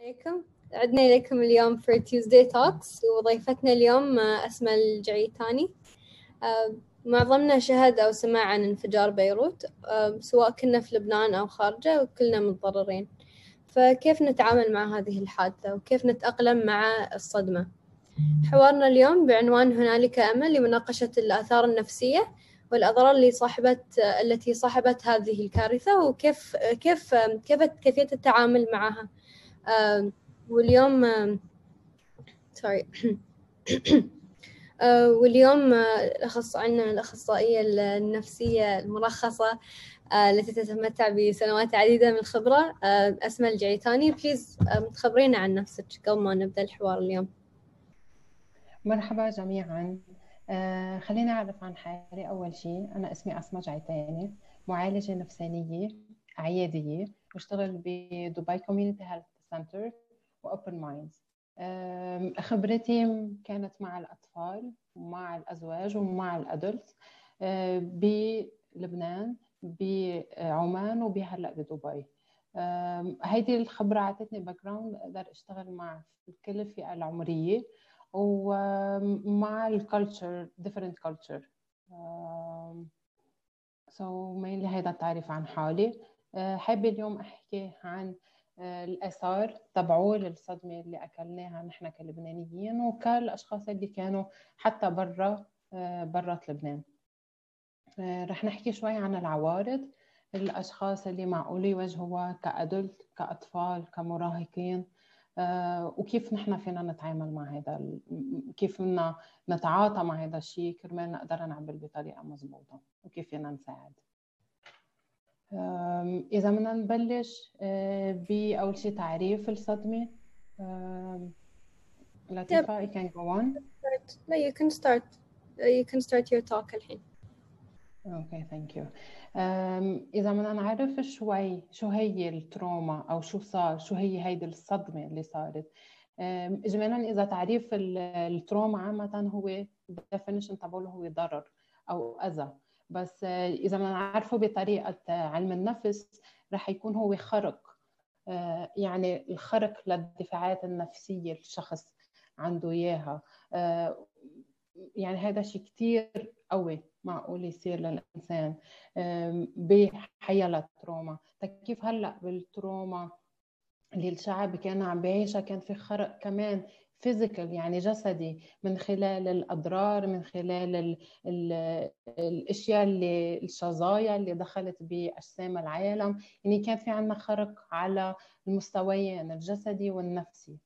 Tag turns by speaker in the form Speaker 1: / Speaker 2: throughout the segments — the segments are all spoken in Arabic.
Speaker 1: عليكم. عدنا إليكم اليوم for Tuesday Talks. وضيفتنا اليوم آه، أسماء الجعيتاني آه، معظمنا شهد أو سمع عن انفجار بيروت آه، سواء كنا في لبنان أو خارجه وكلنا متضررين. فكيف نتعامل مع هذه الحادثة؟ وكيف نتأقلم مع الصدمة؟ حوارنا اليوم بعنوان هنالك أمل لمناقشة الآثار النفسية والأضرار اللي صاحبت التي صاحبت هذه الكارثة وكيف كيف كيف كيفية التعامل معها؟ واليوم sorry واليوم الأخص عندنا الأخصائية النفسية المرخصة التي تتمتع بسنوات عديدة من الخبرة أسماء الجعيتاني please تخبرينا عن نفسك قبل ما نبدأ الحوار اليوم.
Speaker 2: مرحبا جميعا. آه خليني أعرف عن حالي. أول شيء أنا اسمي أسماء جعيتاني معالجة نفسانية عيادية بشتغل بدبي Community Health Center و Open Minds خبرتي كانت مع الأطفال ومع الأزواج ومع ال adult آه، بلبنان بعمان وبهلأ بدبي. هيدي الخبرة أعطتني background أقدر أشتغل مع كل الفئة العمرية ومع ال culture different culture سو مينلي هيدا التعريف عن حالي. آه، حابة اليوم أحكي عن الآثار تبعوه للصدمة اللي أكلناها نحن كلبنانيين وكالأشخاص اللي كانوا حتى برا آه، برات لبنان. آه، رح نحكي شوي عن العوارض الأشخاص اللي معقول يواجهوها كأدلت كأطفال كمراهقين. وكيف نحن فينا نتعامل مع هذا كيف بدنا نتعاطى مع هذا الشيء كرمال نقدر نعمل بطريقة مضبوطه وكيف فينا نساعد. إذا بدنا نبلش آه، بأول شيء تعريف الصدمة. لطيفة you can go on.
Speaker 1: لا you can start. You can start your talk الحين
Speaker 2: okay thank you إذا بدنا نعرف شوي شو هي ال trauma أو شو صار شو هي هيدي الصدمة اللي صارت. اجمالا إذا تعريف ال trauma عامة هو definition تبعه هو ضرر أو أذى. بس إذا ما نعرفه بطريقة علم النفس رح يكون هو خرق آه، يعني الخرق للدفاعات النفسية الشخص عنده إياها. آه، يعني هذا شيء كثير قوي معقول يصير للإنسان بحياة ال trauma طيب كيف هلأ بال trauma؟ اللي الشعب كان عم بيعيشها كان في خرق كمان physical يعني جسدي من خلال الأضرار من خلال ال ال الأشياء اللي الشظايا اللي دخلت بأجسام العالم. يعني كان في عندنا خرق على المستويين الجسدي والنفسي.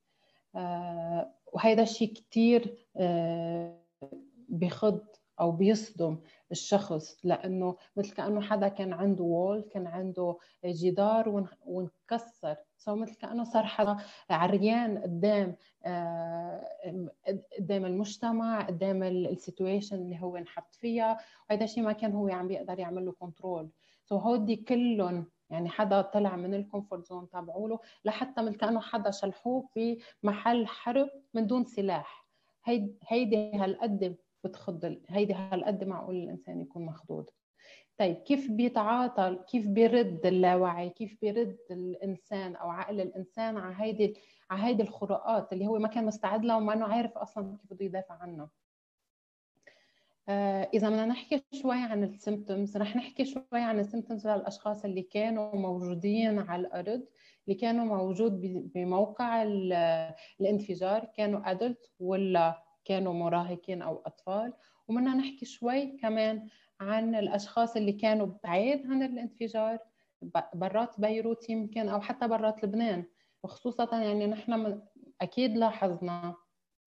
Speaker 2: آه وهذا الشيء كثير آه بخض أو بيصدم. الشخص لأنه مثل كأنه حدا كان عنده وول كان عنده جدار وانكسر so مثل كأنه صار حدا عريان قدام آه، قدام المجتمع قدام ال situation اللي هو انحط فيها. وهذا الشيء ما كان هو عم بيقدر يعمل له control so هودي كلهم يعني حدا طلع من ال comfort zone تبعوله لحتى مثل كأنه حدا شلحوه بمحل حرب من دون سلاح. هيدي هالقد بتخض هيدي هالقد معقول الإنسان يكون مخضوض. طيب كيف بيتعاطى كيف بيرد اللاوعي كيف بيرد الإنسان أو عقل الإنسان على هيدي على هيدي الخروقات اللي هو ما كان مستعد لها وما إنه عارف أصلا كيف بده يدافع عنها؟ آه إذا بدنا نحكي شوي عن ال symptoms رح نحكي شوي عن ال symptoms للأشخاص اللي كانوا موجودين على الأرض اللي كانوا موجود بموقع الانفجار كانوا adult ولا كانوا مراهقين أو أطفال. ومنا نحكي شوي كمان عن الأشخاص اللي كانوا بعيد عن الانفجار برات بيروت يمكن أو حتى برات لبنان. وخصوصا يعني نحن أكيد لاحظنا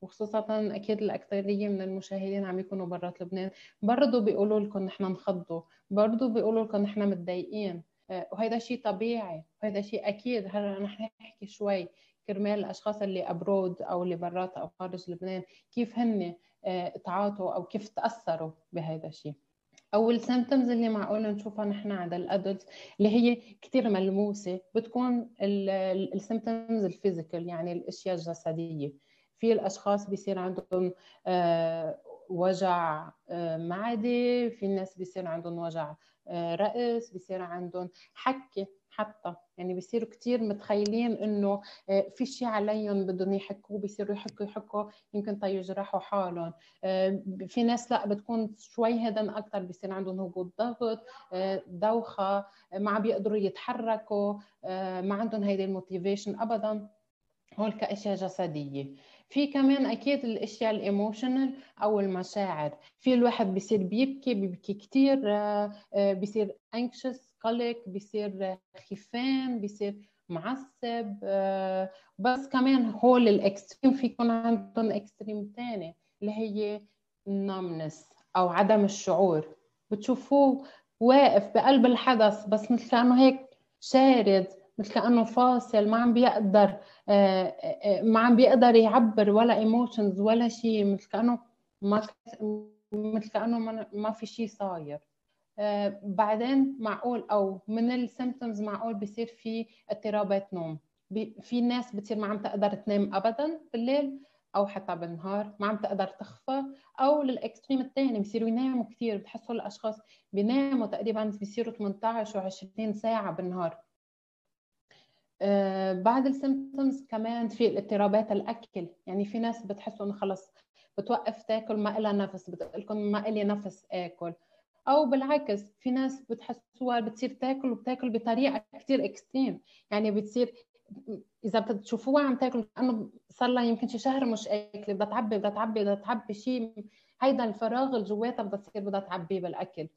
Speaker 2: وخصوصا أكيد الأكثرية من المشاهدين عم يكونوا برات لبنان. برضه بيقولوا لكم نحن انخضوا. برضه بيقولوا لكم نحن متضايقين. آه، وهذا شيء طبيعي وهذا شيء أكيد. هلأ نحن نحكي شوي كرمال الأشخاص اللي ابرود أو اللي برات أو خارج لبنان كيف هن آه، تعاطوا أو كيف تأثروا بهذا الشيء؟ أو ال symptoms اللي معقول نشوفها نحن عند ال adults اللي هي كثير ملموسة بتكون ال symptoms ال physical يعني الأشياء الجسدية. في الأشخاص بيصير عندهم آه، وجع آه، معدة في الناس بيصير عندهم وجع رأس بيصير عندهم حكة. حتى. يعني بيصيروا كثير متخيلين إنه آه، في شيء عليهم بدهم يحكوا بيصيروا يحكوا يحكوا يمكن تيجرحوا حالهم. آه، في ناس لا بتكون شوي هدن أكثر بيصير عندهم هبوط ضغط آه، دوخة ما عم بيقدروا يتحركوا ما عندهم هيدي ال motivation ابدا. هول كأشياء جسدية. في كمان أكيد الأشياء ال emotional أو المشاعر. في الواحد بيصير بيبكي بيبكي كثير بيصير anxious قلق بيصير خيفان بيصير معصب آه، بس كمان هول ال extreme في يكون عندهم extreme ثاني اللي هي ال numbness أو عدم الشعور. بتشوفوه واقف بقلب الحدث بس مثل كانه هيك شارد مثل كانه فاصل ما عم بيقدر آه، آه، ما عم بيقدر يعبر ولا emotions ولا شيء مثل كانه ما مثل كانه ما في شيء صاير. بعدين معقول أو من ال symptoms معقول بيصير في اضطرابات نوم. في ناس بتصير ما عم تقدر تنام ابدا بالليل أو حتى بالنهار ما عم تقدر تغفى أو لل extreme الثاني بيصيروا يناموا كثير بتحسوا الأشخاص بيناموا تقريبا بيصيروا 18 و20 ساعة بالنهار. آه بعد ال symptoms كمان في الاضطرابات الأكل. يعني في ناس بتحسوا إنه خلص بتوقف تاكل ما لها نفس بتقول لكم ما لي نفس آكل. أو بالعكس في ناس بتحسوها بتصير تاكل وبتاكل بطريقة كثير اكستريم يعني بتصير إذا بتشوفوها عم تاكل كانه صار لها يمكن شي شهر مش أكلة بدها تعبي بدها تعبي بدها تعبي شيء هيدا الفراغ اللي جواتها بدها تصير بدها تعبيه بالأكل.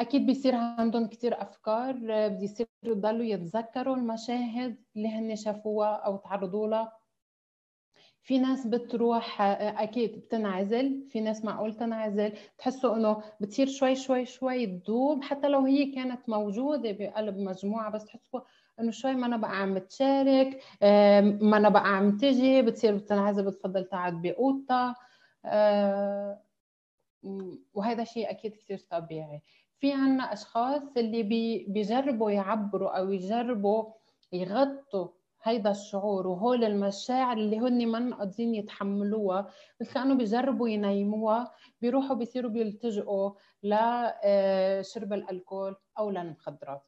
Speaker 2: أكيد بيصير عندهم كثير أفكار. بيصيروا يضلوا يتذكروا المشاهد اللي هن شافوها أو تعرضوا لها. في ناس بتروح أكيد بتنعزل في ناس معقول تنعزل تحسوا إنه بتصير شوي شوي شوي تذوب حتى لو هي كانت موجودة بقلب مجموعة بس تحسوا إنه شوي ما أنا بقى عم تشارك ما أنا بقى عم تجي بتصير بتنعزل بتفضل تقعد باوضتها وهذا شيء أكيد كثير طبيعي. في عنا أشخاص اللي بيجربوا يعبروا أو يجربوا يغطوا هيدا الشعور وهول المشاعر اللي هن ما قادرين يتحملوها مثل كأنه بيجربوا ينيموها بيروحوا بيصيروا بيلتجئوا لشرب آه، الألكول أو للمخدرات.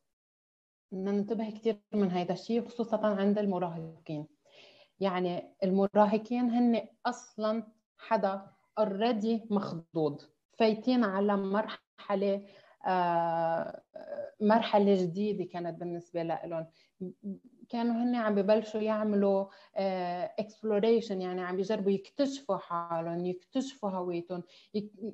Speaker 2: بدنا ننتبه كثير من هيدا الشيء خصوصا عند المراهقين. يعني المراهقين هن أصلا حدا اوريدي مخضوض فايتين على مرحلة آه مرحلة جديدة كانت بالنسبة لهم كانوا هن عم ببلشوا يعملوا exploration آه، يعني عم بيجربوا يكتشفوا حالهم يكتشفوا هويتهم.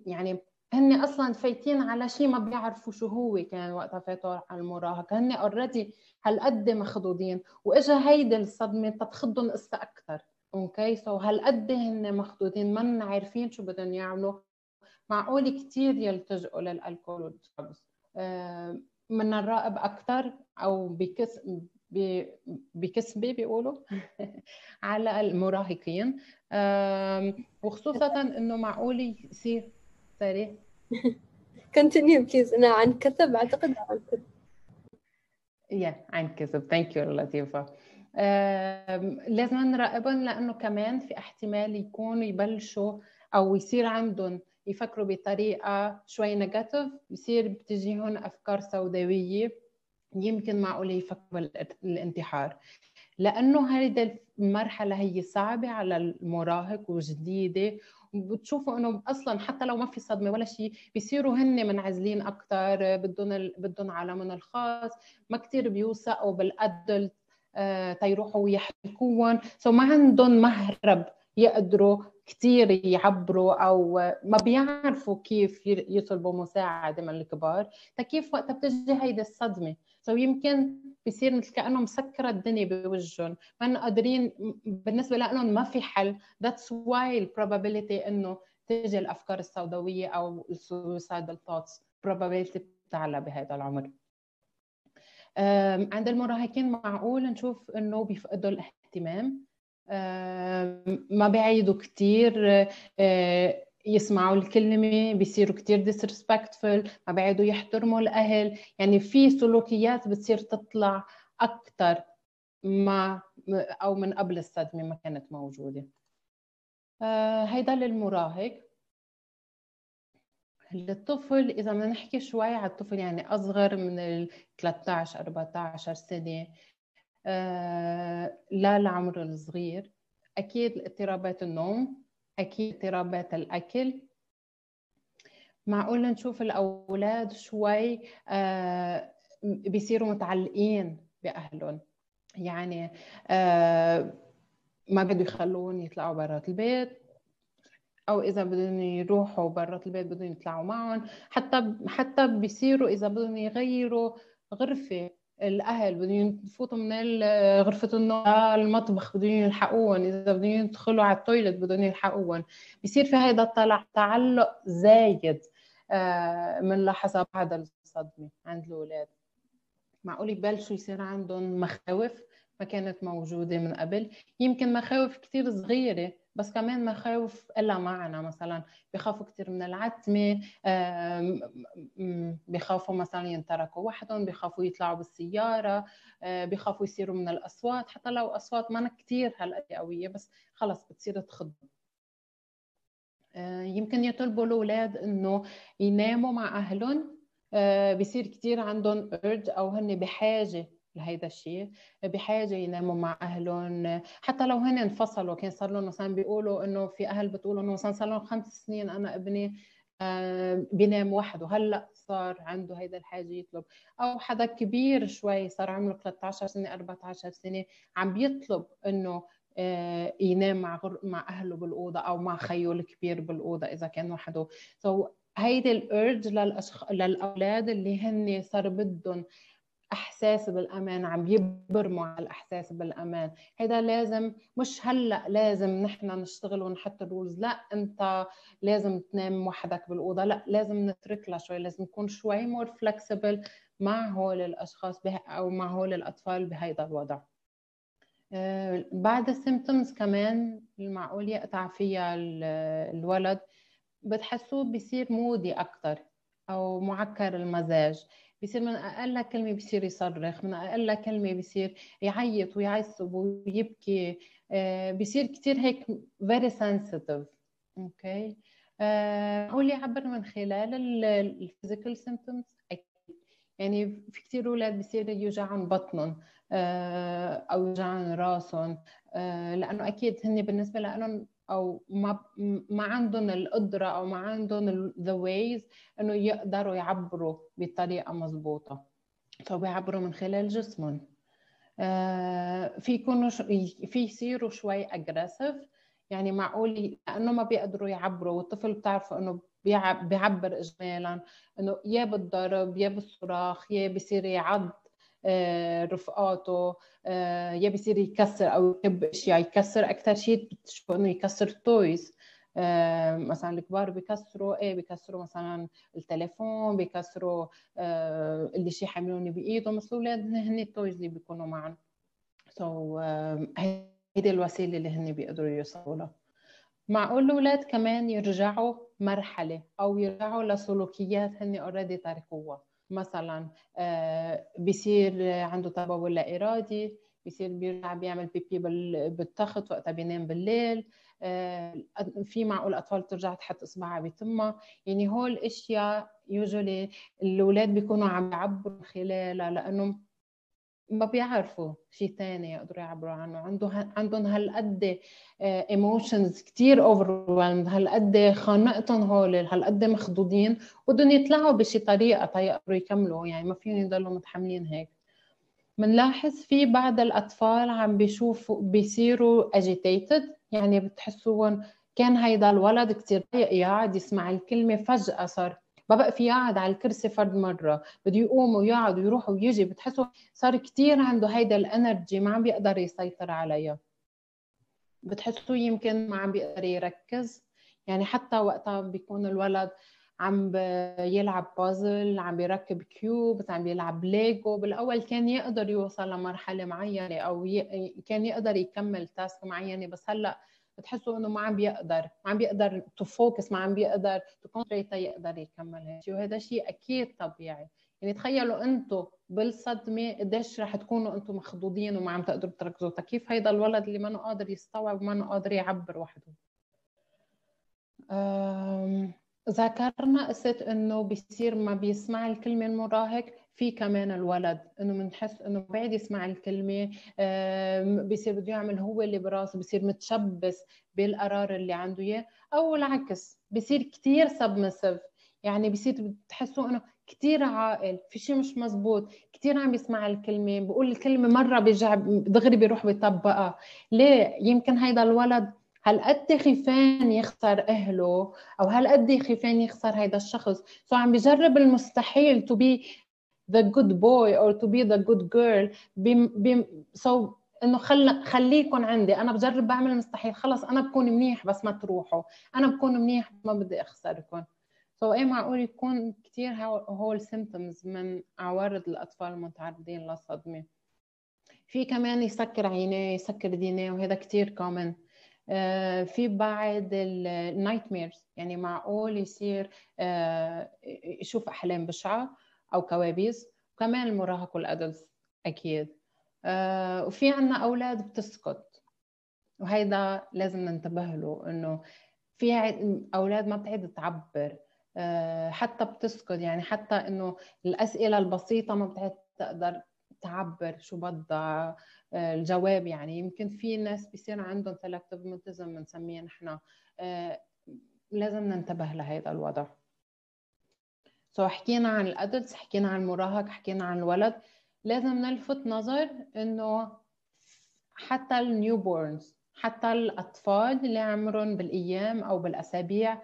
Speaker 2: يعني هن أصلا فايتين على شيء ما بيعرفوا شو هو كان وقتها فاتوا على المراهقه هن already هالقد مخضوضين وإجا هيدي الصدمة تتخضهم قصه أكثر okay so هالقد هن مخضوضين ما عارفين شو بدهم يعملوا. معقول كثير يلتجئوا للألكول والدراجز آه، من الرائب أكثر أو بكس بكسبه بيقولوا على المراهقين. وخصوصا إنه معقول يصير سوري
Speaker 1: كونتينيو بليز أنا عن كثب أعتقد عن كثب.
Speaker 2: يا عن كذب ثانك يو لطيفه لازم نراقبهم لأنه كمان في احتمال يكونوا يبلشوا أو يصير عندهم يفكروا بطريقة شوي negative يصير بتجيهم أفكار سوداوية. يمكن معقول يفكروا بالانتحار لأنه هذه المرحلة هي صعبة على المراهق وجديدة بتشوفوا إنه أصلا حتى لو ما في صدمة ولا شيء بيصيروا هن منعزلين أكثر بدهم بدهم عالمهم الخاص. ما كثير بيوثقوا بال adult آه تيروحوا ويحكوهم so ما عندهم مهرب يقدروا كثير يعبروا أو ما بيعرفوا كيف يطلبوا مساعدة من الكبار. فكيف وقتها بتجي هيدي الصدمة. so يمكن بصير مثل كانه مسكره الدنيا بوجههم. ما قادرين بالنسبة لهم ما في حل. that's why ال probability إنه تيجي الأفكار السوداوية أو ال suicidal thoughts probability بتعلى بهذا العمر. عند المراهقين معقول نشوف إنه بيفقدوا الاهتمام. ما بيعيدوا كثير آه، يسمعوا الكلمة بيصيروا كتير disrespectful ما بيعيدوا يحترموا الأهل. يعني في سلوكيات بتصير تطلع أكثر ما أو من قبل الصدمة ما كانت موجودة. آه، هيدا للمراهق الطفل إذا بدنا نحكي شوي على الطفل يعني أصغر من ال 13 14 سنة. آه لا العمر الصغير. أكيد اضطرابات النوم. أكيد اضطرابات الأكل. معقول نشوف الأولاد شوي آه بيصيروا متعلقين بأهلهم. يعني آه ما بده يخلون يطلعوا برات البيت أو إذا بدهم يروحوا برات البيت بدهم يطلعوا معهم. حتى حتى بيصيروا إذا بدهم يغيروا غرفة. الأهل بدهم يفوتوا من غرفة النوم المطبخ بدهم يلحقوهم. إذا بدهم يدخلوا على التويلت بدهم يلحقوهم. بصير في هذا الطلع تعلق زايد آه، من لحظه بعد الصدمة عند الأولاد. معقول يبلشوا يصير عندهم مخاوف؟ ما كانت موجودة من قبل. يمكن مخاوف كثير صغيرة. بس كمان مخاوف إلا معنا مثلا. بخافوا كثير من العتمة بخافوا مثلا ينتركوا وحدهم بخافوا يطلعوا بالسيارة آه، بخافوا يصيروا من الأصوات. حتى لو أصوات ما كثير هالقد قوية بس خلص بتصير تخض. آه، يمكن يطلبوا الأولاد إنه يناموا مع أهلهم. آه، بصير كثير عندهم urge أو هن بحاجة. لهيدا الشيء بحاجة يناموا مع أهلهم. حتى لو هن انفصلوا كان صار لهم مثلا بيقولوا إنه في أهل بتقولوا إنه مثلا صار لهم خمس سنين أنا ابني بينام وحده. هلأ صار عنده هيدا الحاجة يطلب. أو حدا كبير شوي صار عمره 13 سنة 14 سنة عم بيطلب إنه آه، ينام مع مع أهله بالأوضة أو مع خيه الكبير بالأوضة إذا كان وحده. so so هيدي ال urge للأشخ... للأولاد اللي هن صار بدهم احساس بالأمان عم يبرموا على الإحساس بالأمان. هذا لازم مش هلأ لازم نحن نشتغل ونحط ال rules. لا أنت لازم تنام وحدك بالأوضة. لا لازم نترك لها شوي. لازم نكون شوي more flexible مع هول الأشخاص أو مع هول الأطفال بهذا الوضع. آه، بعد ال symptoms كمان المعقول يقطع فيها الولد بتحسوه بيصير moody أكثر أو معكر المزاج. بصير من أقل كلمة بصير يصرخ من أقل كلمة بصير يعيط ويعصب ويبكي. آه، بصير كثير هيك very sensitive. okay معقول يعبر من خلال ال physical symptoms يعني في كثير أولاد بصير يوجعهم بطنهم آه، أو يوجعهم راسهم. آه، لأنه أكيد هن بالنسبة لهم أو ما ما عندهم القدرة أو ما عندهم the ways إنه يقدروا يعبروا بطريقة مضبوطه فبيعبروا من خلال جسمهم. آه، في يكونوا في يصيروا شوي aggressive يعني معقول لأنه ما بيقدروا يعبروا. والطفل بتعرفوا إنه بيعبر اجمالا إنه يا بالضرب يا بالصراخ يا بصير يعض رفقاته آه، يا بيصير يكسر أو يكب أشياء يكسر أكثر شيء بتشوفوا إنه يكسر toys آه، مثلا الكبار بيكسروا إيه بيكسروا مثلا التليفون بيكسروا اللي شيء حاملونه بايدهم بس الاولاد هن ال toys اللي بيكونوا معهم so هيدي الوسيلة اللي هن بيقدروا يوصلوا لها. معقول الأولاد كمان يرجعوا مرحلة أو يرجعوا لسلوكيات هن already تركوها مثلا آه، بيصير عنده تبول لا إرادي بيصير بيرجع بيعمل بيبي بالتخت وقتها بينام بالليل آه، في معقول أطفال ترجع تحط إصبعها بتمها يعني هول اشياء usually الأولاد بيكونوا عم يعبروا خلالها لأنه ما بيعرفوا شيء ثاني يقدروا يعبروا عنه. عنده عندهم هالقد emotions كثير over هالقد خانقتهم هول هالقد مخضوضين بدهم يطلعوا بشي طريقة تيقدروا يكملوا. يعني ما فيهم يضلوا متحملين هيك. بنلاحظ في بعض الأطفال عم بيشوفوا بيصيروا agitated يعني بتحسوهم كان هيدا الولد كثير قاعد يسمع الكلمة فجأة صار ما بقى في يقعد على الكرسي فرد مرة. بده يقوم ويقعد ويروح ويجي. بتحسه صار كثير عنده هيدا ال energy ما عم بيقدر يسيطر عليها. بتحسه يمكن ما عم بيقدر يركز. يعني حتى وقتها بيكون الولد عم يلعب بازل عم بيركب cubes عم بيلعب ليجو بالأول كان يقدر يوصل لمرحلة معينة أو ي... كان يقدر يكمل task معينة. بس هلأ بتحسوا إنه ما عم بيقدر ما عم بيقدر to focus ما عم بيقدر to concentrate يقدر يكمل هيك وهذا شيء أكيد طبيعي. يعني تخيلوا أنتم بالصدمة قديش رح تكونوا أنتم مخضوضين وما عم تقدروا تركزوا. كيف هيدا الولد اللي ما قادر يستوعب وما قادر يعبر وحده؟ ذكرنا قصة إنه بيصير ما بيسمع الكلمة المراهق في كمان الولد إنه بنحس إنه بعد يسمع الكلمة بيصير بده يعمل هو اللي براسه بيصير متشبث بالقرار اللي عنده إياه أو العكس بيصير كثير سبمسيف يعني بيصير بتحسوا إنه كثير عاقل في شيء مش مزبوط كثير عم يسمع الكلمة بقول الكلمة مرة بيرجع دغري بيروح بيطبقها. ليه؟ يمكن هيدا الولد هل قد خيفان يخسر أهله أو هل قد خيفان يخسر هيدا الشخص؟ سو عم بجرب المستحيل to be the good boy or to be the good girl. بم so إنه خل خليكم عندي. أنا بجرب بعمل المستحيل خلص أنا بكون منيح بس ما تروحوا أنا بكون منيح ما بدي اخسركم so so إيه معقول يكون كثير هول symptoms من عوارض الأطفال المتعرضين للصدمة. في كمان يسكر عينيه يسكر دينيه وهذا كثير common آه، في بعض ال nightmares يعني معقول يصير آه، يشوف أحلام بشعة. أو كوابيس وكمان المراهق وال adult أكيد. آه، وفي عنا أولاد بتسكت وهيدا لازم ننتبه له إنه في أولاد ما بتعيد تعبر. حتى بتسكت يعني حتى إنه الأسئلة البسيطة ما بتعيد تقدر تعبر شو بدها. الجواب يعني. يمكن في ناس بيصير عندهم selective mutism بنسميه نحن. آه، لازم ننتبه لهذا الوضع. so حكينا عن ال adults حكينا عن المراهق حكينا عن الولد. لازم نلفت نظر إنه حتى ال newborns حتى الأطفال اللي عمرهم بالأيام أو بالأسابيع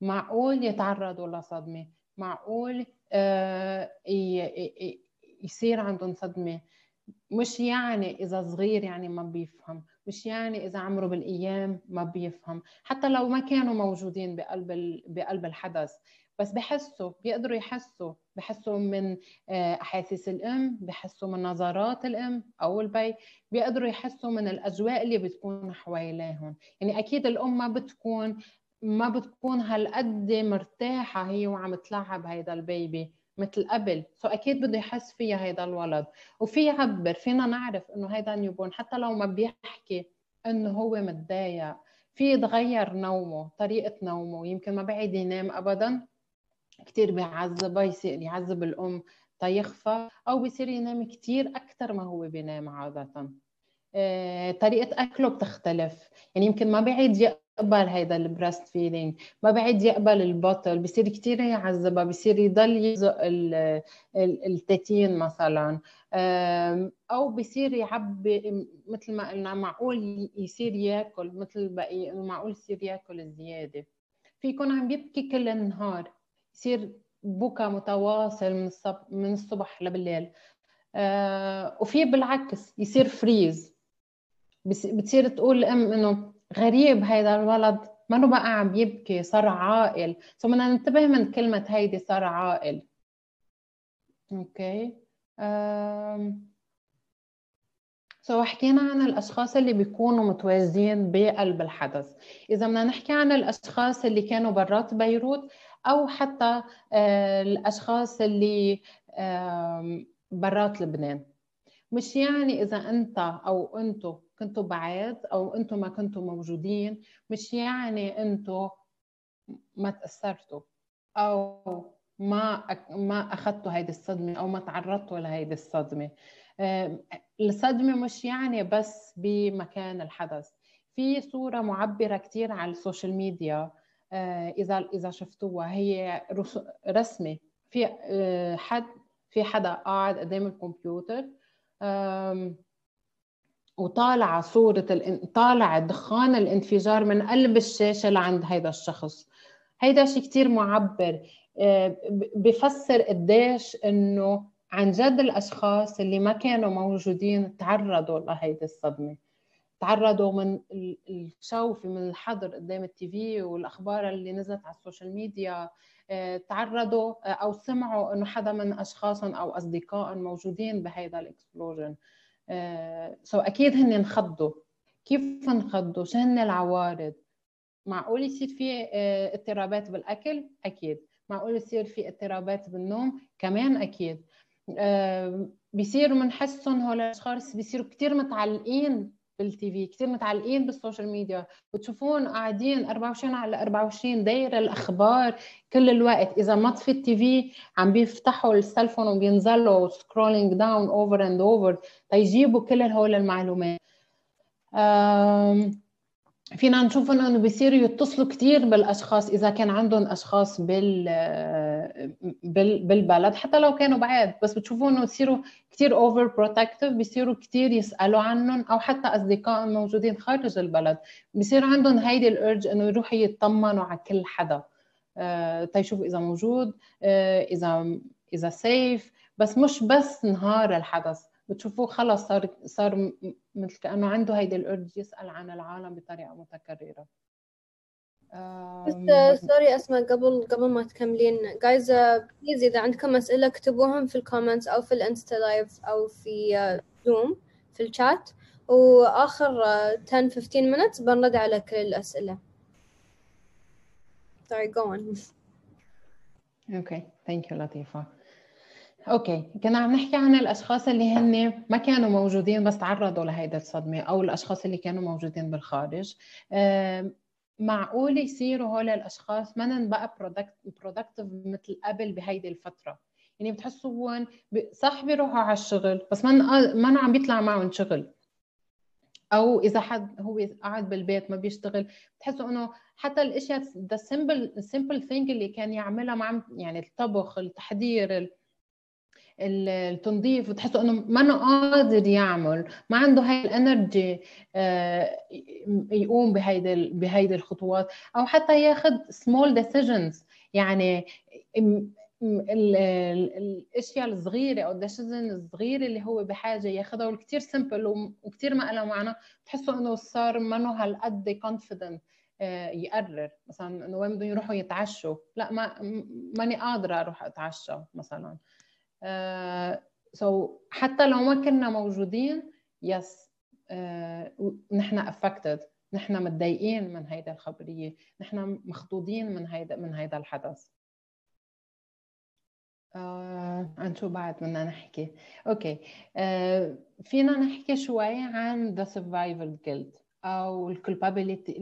Speaker 2: معقول يتعرضوا لصدمة معقول آه، يصير عندهم صدمة. مش يعني إذا صغير يعني ما بيفهم مش يعني إذا عمره بالأيام ما بيفهم. حتى لو ما كانوا موجودين بقلب بقلب الحدث. بس بحسوا بيقدروا يحسوا. بحسوا من آه، أحاسيس الأم بحسوا من نظرات الأم أو البي. بيقدروا يحسوا من الأجواء اللي بتكون حواليهم. يعني أكيد الأم ما بتكون ما بتكون هالقد مرتاحة هي وعم تلعب هيدا ال baby مثل قبل. so أكيد بده يحس فيها هيدا الولد. وفي يعبر فينا نعرف إنه هيدا newborn حتى لو ما بيحكي إنه هو متضايق في يتغير نومه طريقة نومه. يمكن ما بعيد ينام ابدا. كثير بيعذبها يصير يعذب الأم تيخفى أو بيصير ينام كثير أكثر ما هو بينام عادة. آه، طريقة أكله بتختلف. يعني يمكن ما بعيد يقبل هيدا البريست فيدينج ما بعد يقبل البطل بصير كثير يعذبها بصير يضل يزق التتين مثلا. أو بصير يعبي مثل ما قلنا معقول يصير ياكل مثل البقيه معقول يصير ياكل زياده في يكون عم يبكي كل النهار. يصير بكى متواصل من الصبح من الصبح لبالليل أه وفي بالعكس يصير freeze بتصير تقول الام إنه غريب هيدا الولد ما بقى عم يبكي صار عاقل. so بدنا ننتبه من كلمة هيدي صار عاقل. okay. so حكينا عن الأشخاص اللي بيكونوا متواجدين بقلب الحدث. إذا بدنا نحكي عن الأشخاص اللي كانوا برات بيروت أو حتى آه، الأشخاص اللي برات لبنان. مش يعني إذا أنت أو أنتو كنتوا بعاد أو أنتم ما كنتوا موجودين مش يعني أنتم ما تأثرتوا أو ما ما أخذتوا هيدي الصدمة أو ما تعرضتوا لهيدي الصدمة. الصدمة مش يعني بس بمكان الحدث. في صورة معبرة كثير على السوشيال ميديا إذا إذا شفتوها. هي رسمة. في آه، حد في حدا قاعد قدام الكمبيوتر وطالعة صورة. طالع دخان الانفجار من قلب الشاشة لعند هيدا الشخص. هيدا شيء كتير معبر. آه، بفسر قديش إنه عن جد الأشخاص اللي ما كانوا موجودين تعرضوا لهيدي الصدمة. تعرضوا من الشوف من الحظر قدام ال TV والأخبار اللي نزلت على ال social media آه، تعرضوا آه، أو سمعوا إنه حدا من اشخاصهم أو اصدقائهم موجودين بهيدا ال explosion. so أكيد هن انخضوا. كيف انخضوا؟ شو هن العوارض؟ معقول يصير في آه، اضطرابات بالأكل؟ أكيد. معقول يصير في اضطرابات بالنوم؟ كمان أكيد. بيصيروا بنحسهم هول الأشخاص بيصيروا كثير متعلقين بال TV كثير متعلقين بال social media بتشوفون قاعدين 24 على 24 دايرة الأخبار كل الوقت. إذا ما طفي ال TV عم بيفتحوا ال cellphone وبينزلوا scrolling down over and over تيجيبوا كل هول المعلومات. فينا نشوف إنه بيصيروا يتصلوا كثير بالأشخاص إذا كان عندهم أشخاص بال بالبلد حتى لو كانوا بعاد بس بتشوفوا إنه بيصيروا كثير over protective بيصيروا كثير يسألوا عنهم أو حتى اصدقاء موجودين خارج البلد. بيصير عندهم هيدي ال urge إنه يروحوا يطمنوا على كل حدا. آه، تيشوفوا إذا موجود آه، إذا إذا safe بس مش بس نهار الحدث. بتشوفوه خلص صار صار مثل كأنه عنده هيدي ال urge يسأل عن العالم بطريقة متكررة.
Speaker 1: بس sorry أسماء قبل قبل ما تكملين guys please إذا عندكم أسئلة اكتبوهم في ال comments أو في ال Insta live أو في Zoom في الشات وآخر 10 15 minutes بنرد على كل الأسئلة. Sorry go on.
Speaker 2: Okay thank you لطيفة. okay كنا عم نحكي عن الأشخاص اللي هن ما كانوا موجودين بس تعرضوا لهيدا الصدمة أو الأشخاص اللي كانوا موجودين بالخارج. معقول يصيروا هول الأشخاص ما بقى productive مثل قبل بهيدي الفترة؟ يعني بتحسوا صح بيروحوا على الشغل بس ما ما عم بيطلع معهم شغل. أو إذا حد هو قاعد بالبيت ما بيشتغل بتحسوا إنه حتى الإشياء the simple simple thing اللي كان يعملها مع يعني الطبخ التحضير التنظيف وتحسوا إنه ما قادر يعمل ما عنده هاي ال energy آه، يقوم بهيدي بهيدي الخطوات. أو حتى ياخذ small decisions يعني الأشياء الصغيرة أو ال decision الصغيرة اللي هو بحاجة ياخذها والكثير simple وكثير ما لها معنى. بتحسوا إنه صار منه هالقد confident آه، يقرر. مثلا إنه وين بدهم يروحوا يتعشوا؟ لا ما ماني قادرة أروح أتعشى مثلا. so uh, so حتى لو ما كنا موجودين yes uh, نحن affected نحن متضايقين من هيدا الخبرية. نحن مخضوضين من هيدا من هيدا الحدث. آه عن شو بعد بدنا نحكي؟ okay آه فينا نحكي شوي عن the survival guilt أو ال culpability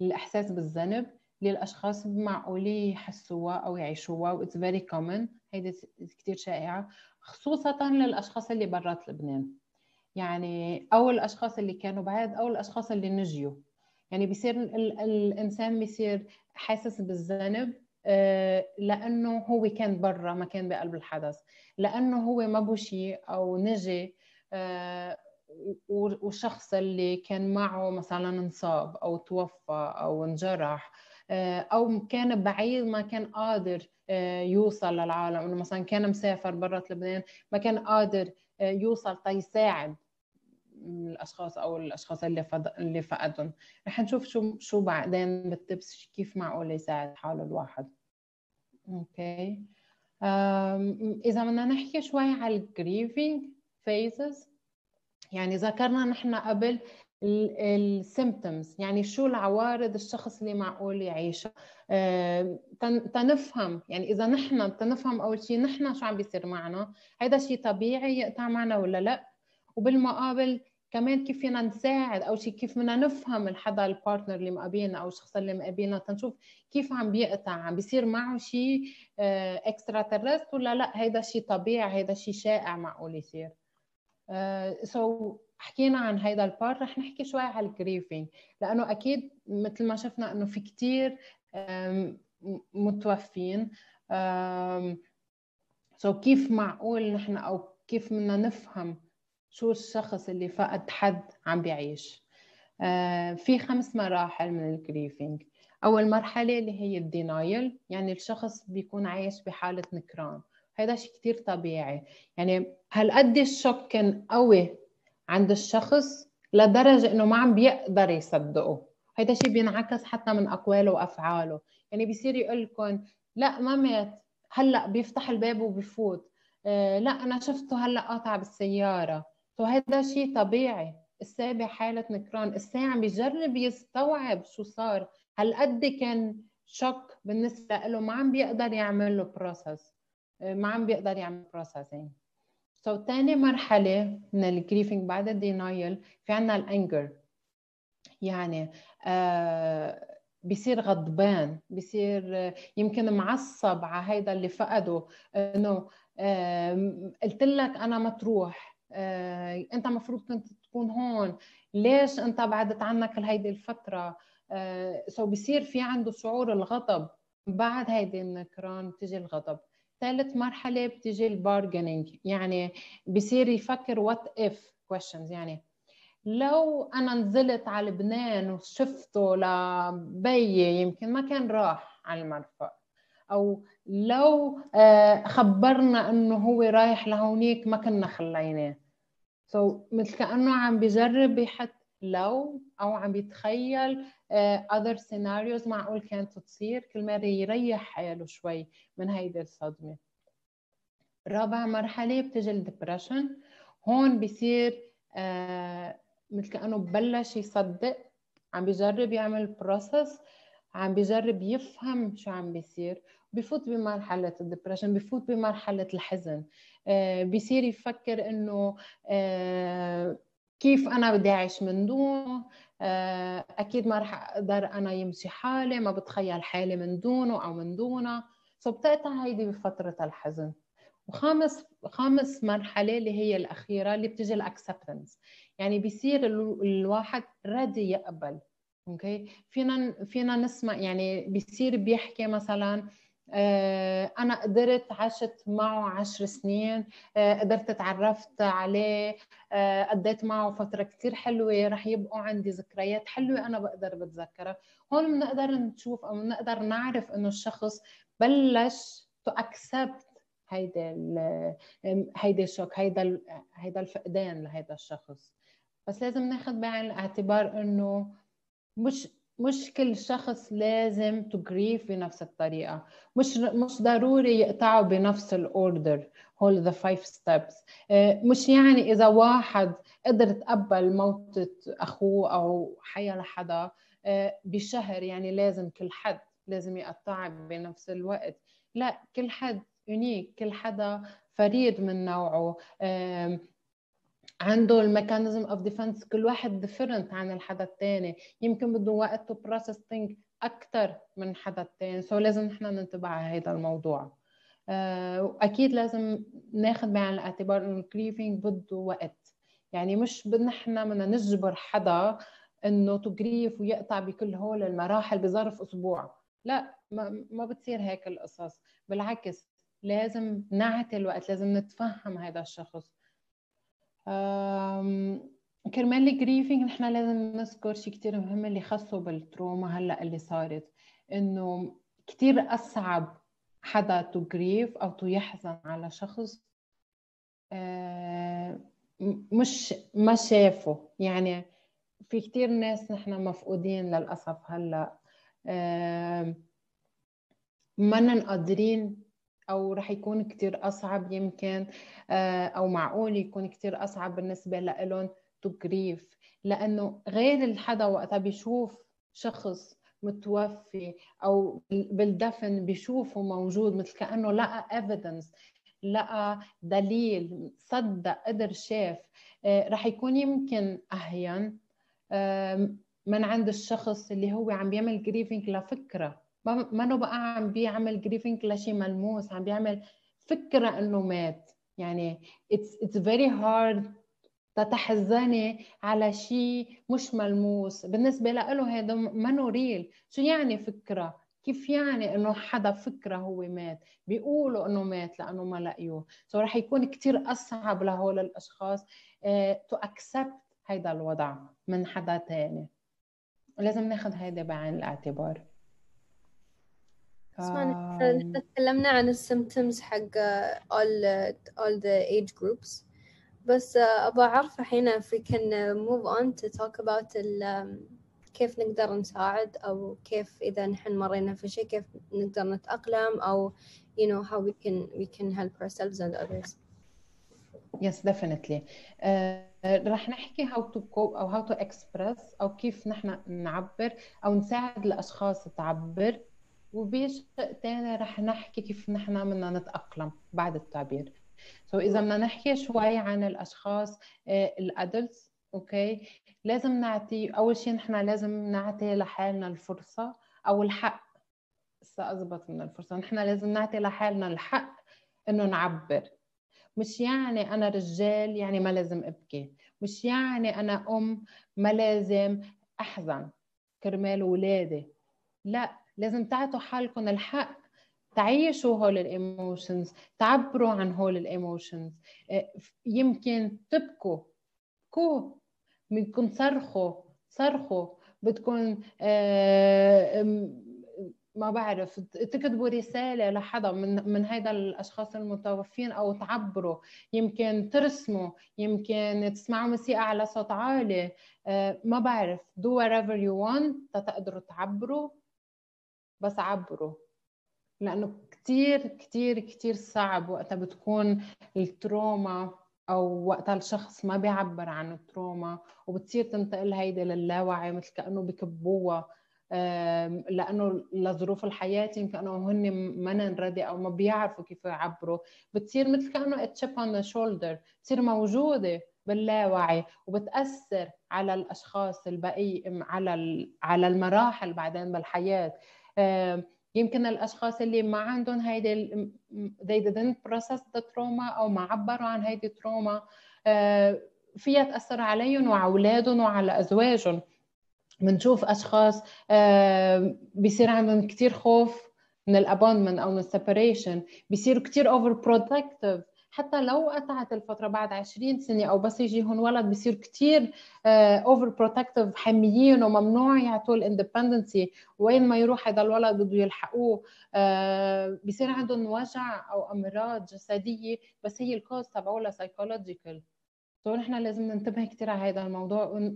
Speaker 2: الإحساس بالذنب. للأشخاص معقول يحسوها أو يعيشوها و it's very common. هيدي كثير شائعة خصوصا للأشخاص اللي برات لبنان يعني أو الأشخاص اللي كانوا بعاد أو الأشخاص اللي نجيوا يعني بيصير الإنسان بيصير حاسس بالذنب آه، لأنه هو كان برا ما كان بقلب الحدث. لأنه هو ما بوشي أو نجي آه، والشخص اللي كان معه مثلا انصاب أو توفى أو انجرح. أو كان بعيد ما كان قادر آه، يوصل للعالم. إنه مثلا كان مسافر برا لبنان ما كان قادر آه، يوصل تيساعد الأشخاص أو الأشخاص اللي فد... اللي فقدهم. رح نشوف شو شو بعدين بال tips كيف معقول يساعد حاله الواحد. okay. إذا بدنا نحكي شوي على ال grieving phases يعني ذكرنا نحن قبل ال symptoms يعني شو العوارض الشخص اللي معقول يعيشها آه، تنفهم يعني إذا نحن تنفهم أول شيء نحن شو عم بيصير معنا هذا شيء طبيعي يقطع معنا ولا لا؟ وبالمقابل كمان كيف فينا نساعد أو شيء كيف بدنا نفهم الحدا ال partner اللي مقابلنا أو الشخص اللي مقابلنا تنشوف كيف عم بيقطع عم بيصير معه شيء extra آه، stressed ولا لا؟ هيدا شيء طبيعي هيدا شيء شائع معقول يصير. سو uh, so حكينا عن هيدا ال part رح نحكي شوي على ال grieving لأنه أكيد مثل ما شفنا إنه في كثير متوفين so so كيف معقول نحن أو كيف بدنا نفهم شو الشخص اللي فقد حد عم بيعيش. في خمس مراحل من ال grieving أول مرحلة اللي هي ال denial يعني الشخص بيكون عايش بحالة نكران. هذا شيء كثير طبيعي. يعني هالقد ال shock كان قوي عند الشخص لدرجة إنه ما عم بيقدر يصدقه. هيدا الشيء بينعكس حتى من أقواله وأفعاله. يعني بيصير يقول لكم لا ما مات. هلأ بيفتح الباب وبيفوت. آه لا أنا شفته هلأ قاطع بالسيارة. فهذا شيء طبيعي. إنه صار بحالة نكران الساعة عم بيجرب يستوعب شو صار. هالقد كان shock بالنسبة له؟ ما عم بيقدر يعمل له process آه، ما عم بيقدر يعمل processing so so, تاني مرحلة من ال grieving بعد ال denial في عنا ال anger يعني آه بصير غضبان بصير يمكن معصب على هيدا اللي فقده. إنه آه قلت لك أنا ما تروح آه أنت المفروض كنت تكون هون. ليش أنت بعدت عنك هيدي الفترة؟ آه so بصير في عنده شعور الغضب. بعد هيدي النكران بتجي الغضب. ثالث مرحلة بتجي ال bargaining. يعني بصير يفكر what if questions. يعني لو أنا نزلت على لبنان وشفته لبيي يمكن ما كان راح على المرفأ. أو لو آه، خبرنا إنه هو رايح لهونيك ما كنا خليناه. so so, مثل كأنه عم بجرب يحط لو أو عم بيتخيل uh, other scenarios معقول كانت تصير. كل مرة يريح حاله شوي من هيدي الصدمة. رابع مرحلة بتجي ال depression هون بصير uh, مثل كأنه ببلش يصدق عم بيجرب يعمل process عم بيجرب يفهم شو عم بيصير. بفوت بمرحلة ال depression بفوت بمرحلة الحزن. آه يفكر إنه آه كيف أنا بدي أعيش من دونه آه أكيد ما رح أقدر أنا يمشي حالي ما بتخيل حالي من دونه أو من دونها so بتقطع هيدي بفترة الحزن. وخامس خامس مرحلة اللي هي الأخيرة اللي بتجي ال acceptance. يعني بيصير الواحد رادي يقبل. okay فينا فينا نسمع يعني بيصير بيحكي مثلا آه، أنا قدرت عشت معه عشر سنين آه، قدرت تعرفت عليه آه، قضيت معه فترة كثير حلوة رح يبقوا عندي ذكريات حلوة أنا بقدر بتذكرها. هون بنقدر نشوف أو بنقدر نعرف إنه الشخص بلش تو اكسبت هيدا هيدا الشوك هيدا هيدا الفقدان لهيدا الشخص. بس لازم ناخذ بعين الاعتبار إنه مش مش كل شخص لازم تجريف بنفس الطريقة. مش مش ضروري يقطعوا بنفس ال order هول the five steps مش يعني إذا واحد قدر يتقبل موتة أخوه أو حيا لحدا آه، بشهر يعني لازم كل حد لازم يقطع بنفس الوقت. لا كل حد unique كل حدا فريد من نوعه. عنده ال mechanism of defense كل واحد different عن الحدا الثاني يمكن بده وقت to process things أكثر من حدا الثاني so لازم نحن ننتبه على هذا الموضوع. آه، وأكيد لازم ناخذ بعين الاعتبار إنه ال grieving بده وقت. يعني مش نحن بدنا نجبر حدا إنه ت grieve ويقطع بكل هول المراحل بظرف أسبوع. لا ما, ما بتصير هيك القصص. بالعكس لازم نعطي الوقت لازم نتفهم هذا الشخص. كرمال ال grieving نحن لازم نذكر شيء كثير مهم اللي خاصه بال trauma هلا اللي صارت إنه كثير أصعب حدا to grieve أو to يحزن على شخص مش ما شافه. يعني في كثير ناس نحن مفقودين للأسف هلا ما قادرين أو رح يكون كتير أصعب يمكن آه، أو معقول يكون كتير أصعب بالنسبة لهم to grieve لأنه غير الحدا وقتها بيشوف شخص متوفي أو بالدفن بيشوفه موجود مثل كأنه لقى evidence لقى دليل صدق قدر شاف. آه، رح يكون يمكن أهين من عند الشخص اللي هو عم بيعمل grieving لفكرة. ما ما بقى عم بيعمل grieving لشيء ملموس عم بيعمل فكرة إنه مات. يعني it's it's very hard تتحزني على شيء مش ملموس. بالنسبة له هذا منه real شو يعني فكرة؟ كيف يعني إنه حدا فكرة هو مات؟ بيقولوا إنه مات لأنه ما لقيوه. so رح يكون كثير أصعب لهول الأشخاص to uh, accept هيدا الوضع من حدا تاني. لازم ناخذ هيدا بعين الاعتبار.
Speaker 1: تكلمنا عن السيمتومز حق all all the age groups بس أبغى أعرف الحين if we can move on to talk about كيف نقدر نساعد أو كيف إذا نحن مرينا في شيء كيف نقدر نتأقلم أو you know how we can we can help ourselves and others.
Speaker 2: Yes, definitely. Uh, رح نحكي how to cope أو how to express أو كيف نحن نعبر أو نساعد الأشخاص تعبر وبشيء تاني رح نحكي كيف نحن بدنا نتأقلم بعد التعبير. so إذا بدنا نحكي شوي عن الأشخاص ال adults okay لازم نعطي أول شيء نحن لازم نعطي لحالنا الفرصة أو الحق. اضبط من الفرصة. نحن لازم نعطي لحالنا الحق إنه نعبر. مش يعني أنا رجال يعني ما لازم أبكي. مش يعني أنا أم ما لازم أحزن. كرمال ولادي. لا. لازم تعطوا حالكم الحق. تعيشوا هول ال emotions تعبروا عن هول ال emotions آه، يمكن تبكوا. بكوا. بدكم تصرخوا صرخوا. بدكم آه، ما بعرف. تكتبوا رسالة لحدا من من هيدا الأشخاص المتوفين أو تعبروا. يمكن ترسموا. يمكن تسمعوا موسيقى على صوت عالي. آه، ما بعرف. Do whatever you want. تقدروا تعبروا. بس عبروا لأنه كتير كتير كتير صعب وقتها بتكون التروما أو وقتها الشخص ما بيعبر عن التروما وبتصير تنتقل هيدي للاوعي مثل كأنه بكبوها لأنه لظروف الحياة يمكن أنه هن ما نرضي أو ما بيعرفوا كيف يعبروا. بتصير مثل كأنه chip on the shoulder بتصير موجودة باللاوعي وبتأثر على الأشخاص البقي على على المراحل بعدين بالحياة. يمكن الأشخاص اللي ما عندهم هيدي they didn't process the trauma أو ما عبروا عن هيدي ال trauma فيها تأثر عليهم وعلى اولادهم وعلى أزواجهم. بنشوف أشخاص بيصير عندهم كثير خوف من ال abandonment أو من ال separation بيصيروا كثير over protective حتى لو قطعت الفترة بعد 20 سنة أو بس يجيهم ولد بصير كثير over protective حاميين وممنوع يعطوا ال independency وين ما يروح هذا الولد بده يلحقوه uh, بصير عندهم وجع أو أمراض جسدية بس هي ال cause تبعولها psychological so نحن لازم ننتبه كثير على هذا الموضوع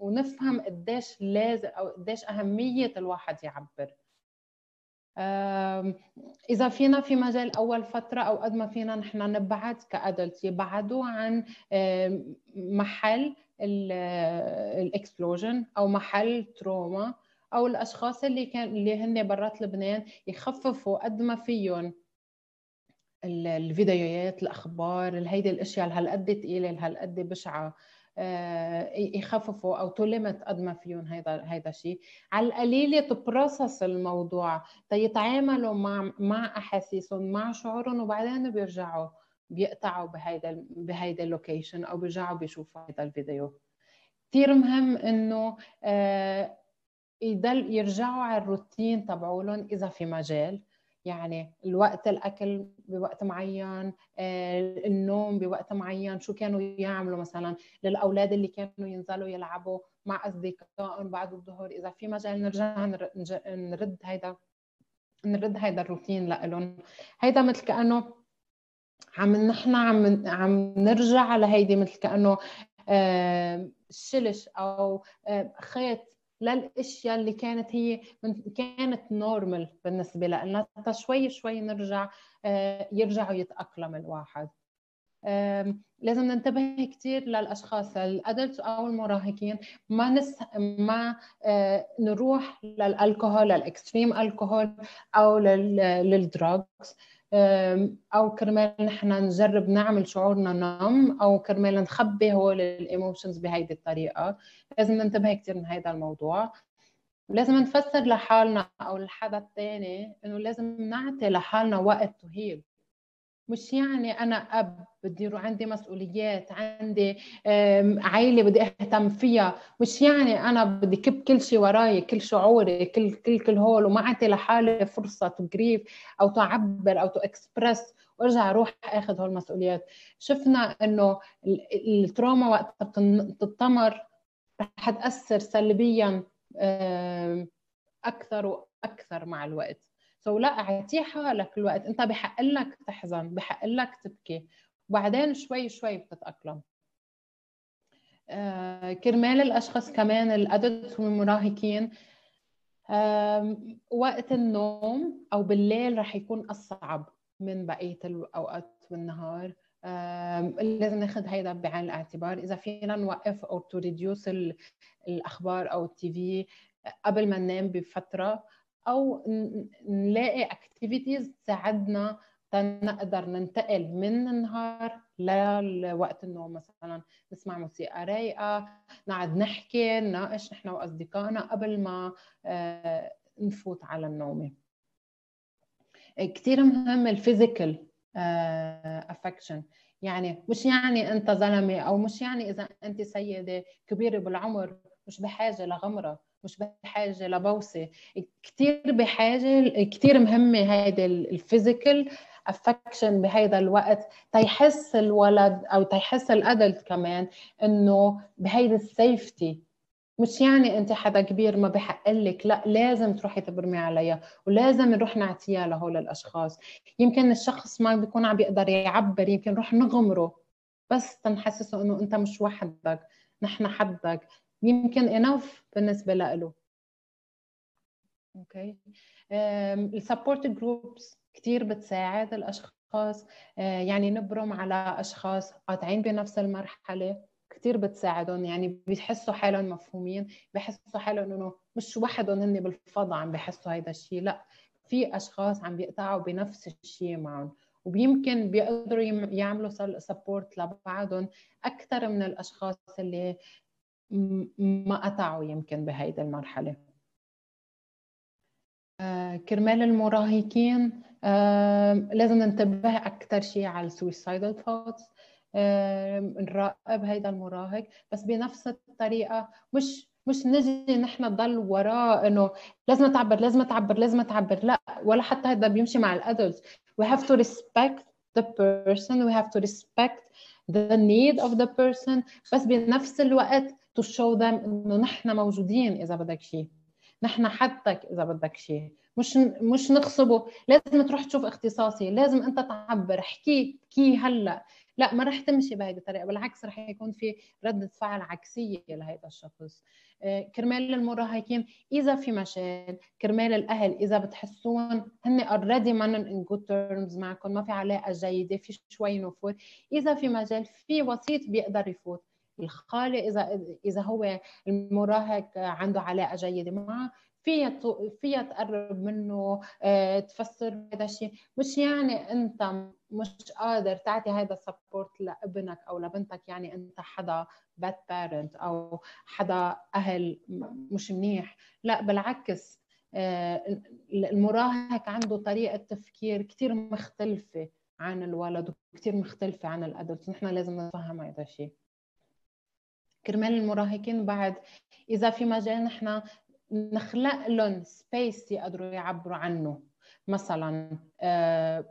Speaker 2: ونفهم قديش لازم أو قديش أهمية الواحد يعبر. إذا فينا في مجال أول فترة أو قد ما فينا نحن نبعد ك adult يبعدوا عن محل ال explosion أو محل trauma أو الأشخاص اللي كان اللي هن برات لبنان يخففوا قد ما فيهم الفيديوهات الأخبار هيدي الأشياء هالقد ثقيله هالقد بشعة. آه، يخففوا أو to limit قد ما فيهم هيدا هيدا الشيء على القليله ت process الموضوع. تيتعاملوا مع مع أحاسيسهم مع شعورهم وبعدين بيرجعوا بيقطعوا بهيدا بهيدا ال location أو بيرجعوا بيشوفوا هذا الفيديو. كثير مهم إنه آه، يضل يرجعوا على الروتين تبعولهم إذا في مجال. يعني الوقت الأكل بوقت معين آه، النوم بوقت معين شو كانوا يعملوا مثلا للأولاد اللي كانوا ينزلوا يلعبوا مع أصدقائهم بعد الظهر. إذا في مجال نرجع نرد هيدا نرد هيدا الروتين لهم هيدا مثل كأنه عم نحن عم عم نرجع لهيدي مثل كأنه آه، شلش أو آه، خيط للاشياء اللي كانت هي من كانت نورمال بالنسبة لنا شوي شوي نرجع آه، يرجعوا يتاقلم الواحد. لازم ننتبه كثير للأشخاص ال adult أو المراهقين ما نس ما آه، نروح لل alcohol لل extreme alcohol أو لل drugs. أو كرمال نحن نجرب نعمل شعورنا numb أو كرمال نخبي هول ال emotions بهيدي الطريقة. لازم ننتبه كثير من هذا الموضوع. ولازم نفسر لحالنا أو لحدا الثاني إنه لازم نعطي لحالنا وقت to heal مش يعني أنا اب بدي عندي مسؤوليات عندي عائلة بدي أهتم فيها. مش يعني أنا بدي كب كل شيء وراي كل شعوري كل كل كل هول وما أعطي لحالي فرصة to grieve أو تعبر أو to express وأرجع أروح أخذ هول المسؤوليات شفنا إنه ال trauma وقت بتتطمر رح تأثر سلبيا أكثر وأكثر مع الوقت. so لا أعطيه حالك الوقت. أنت بحق لك تحزن بحق لك تبكي. وبعدين شوي شوي بتتأقلم. آه كرمال الأشخاص كمان ال adult والمراهقين وقت النوم أو بالليل رح يكون أصعب من بقية الأوقات بالنهار لازم ناخذ هيدا بعين الاعتبار. إذا فينا نوقف أو to reduce الأخبار أو ال TV قبل ما ننام بفترة أو نلاقي activities تساعدنا تنقدر ننتقل من النهار لوقت النوم. مثلا نسمع موسيقى رايقة نقعد نحكي نناقش نحن وأصدقائنا قبل ما آه، نفوت على النوم. كثير مهم ال physical affection يعني مش يعني أنت زلمه أو مش يعني إذا أنت سيدة كبيرة بالعمر مش بحاجة لغمرة. مش بحاجة لبوسة. كثير بحاجة كثير مهمه هيدي ال physical affection بهيدا الوقت تيحس الولد أو تيحس ال adult كمان إنه بهيدي ال safety مش يعني أنت حدا كبير ما بحق لك لا لازم تروحي تبرمي عليها ولازم نروح نعطيها لهول الأشخاص. يمكن الشخص ما بيكون عم بيقدر يعبر يمكن نروح نغمره بس تنحسسه إنه أنت مش وحدك نحن حدك. يمكن enough بالنسبة له okay ال support groups كثير بتساعد الأشخاص. آه، يعني نبرم على أشخاص قاطعين بنفس المرحلة. كثير بتساعدهم. يعني بيحسوا حالهم مفهومين. بحسوا حالهم إنه مش وحدهم هن بالفضاء عم بحسوا هيدا الشيء لا في أشخاص عم بيقطعوا بنفس الشيء معهم. ويمكن بيقدروا يعملوا support لبعضهم أكثر من الأشخاص اللي ما قطعوا يمكن بهيدي المرحلة. آه، كرمال المراهقين آه، لازم ننتبه أكثر شيء على ال suicidal thoughts نراقب هيدا المراهق بس بنفس الطريقة مش مش نجي نحن نضل وراه إنه لازم تعبر لازم تعبر لازم تعبر لا ولا حتى هذا بيمشي مع الأدلتس. We have to respect the person we have to respect the need of the person بس بنفس الوقت to show them إنه نحن موجودين إذا بدك شيء نحن حدك إذا بدك شيء مش مش نغصبه لازم تروح تشوف اختصاصي. لازم أنت تعبر. احكي احكي هلأ. لا ما رح تمشي بهيدي الطريقة. بالعكس رح يكون في ردة فعل عكسية لهذا الشخص. آه، كرمال المراهقين إذا في مشاكل كرمال الأهل إذا بتحسون هن already منن in good terms معكم. ما في علاقة جيدة. في شوي نفور إذا في مجال في وسيط بيقدر يفوت. الخال إذا إذا هو المراهق عنده علاقة جيدة معه فيها فيها تقرب منه آه، تفسر هذا الشيء. مش يعني أنت مش قادر تعطي هذا ال support لابنك أو لبنتك يعني أنت حدا bad parent أو حدا أهل مش منيح. لا بالعكس آه، المراهق عنده طريقة تفكير كثير مختلفة عن الولد وكثير مختلفة عن ال adult. نحن لازم نفهم هذا الشيء. كرمال المراهقين بعد. إذا في مجال نحن نخلق لهم space يقدروا يعبروا عنه. مثلا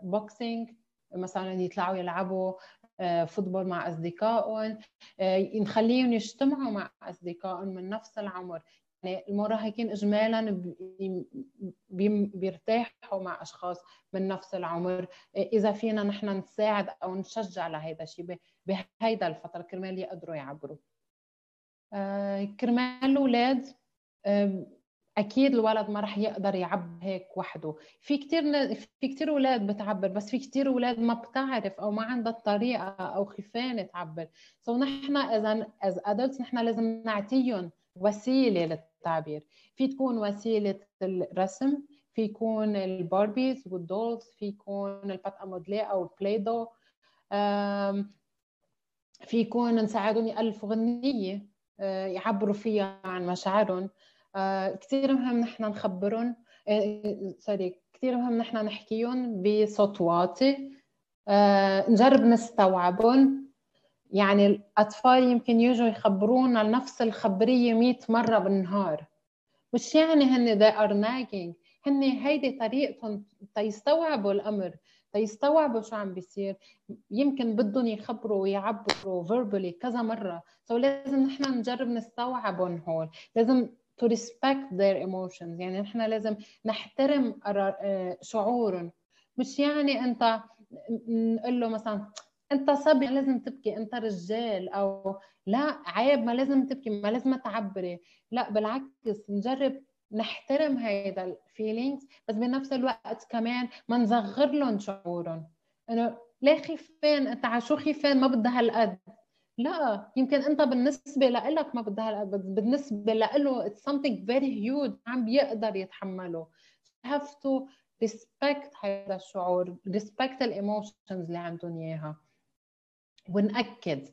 Speaker 2: boxing آه، مثلا يطلعوا يلعبوا آه، فوتبول مع أصدقائهم آه، نخليهم يجتمعوا مع أصدقائهم من نفس العمر. يعني المراهقين اجمالا بيرتاحوا مع أشخاص من نفس العمر. إذا فينا نحن نساعد أو نشجع لهذا الشيء بهيدا الفترة كرمال يقدروا يعبروا. كرمال الأولاد أكيد الولد ما رح يقدر يعبر هيك وحده. في كثير في كثير أولاد بتعبر بس في كثير أولاد ما بتعرف أو ما عندها الطريقة أو خيفانة تعبر. so so نحن إذا as adults نحن لازم نعطيهم وسيلة للتعبير. في تكون وسيلة الرسم في يكون ال Barbies وال dolls في يكون ال pâte à modeler أو ال Play-Doh. في يكون نساعدهم يألفوا غنية. آه، يعبروا فيها عن مشاعرهم. آه، كثير مهم نحن نخبرهم. sorry آه، كثير مهم نحن نحكيهم بصوت واطي. نجرب نستوعبهم. يعني الأطفال يمكن يجوا يخبرونا نفس الخبرية 100 مرة بالنهار. مش يعني هن they are nagging. هن هيدي طريقتهم تيستوعبوا الأمر. تيستوعبوا شو عم بيصير. يمكن بدهم يخبروا ويعبروا verbally كذا مرة. so لازم نحن نجرب نستوعبهم هول. لازم to respect their emotions. يعني نحن لازم نحترم آه، شعورهم. مش يعني أنت نقول له مثلا أنت صبي لازم تبكي. أنت رجال. أو لا عيب ما لازم تبكي ما لازم تعبري. لا بالعكس نجرب نحترم هيدا الفيلينغز بس بنفس الوقت كمان ما نصغر لهم شعورهم. إنه ليه خيفان أنت على شو خيفان ما بدها هالقد. لا يمكن أنت بالنسبة لك ما بدها هالقد بس بالنسبة له it's something very huge ما عم بيقدر يتحمله. Have to respect هذا الشعور respect ال emotions اللي عندهم إياها. ونأكد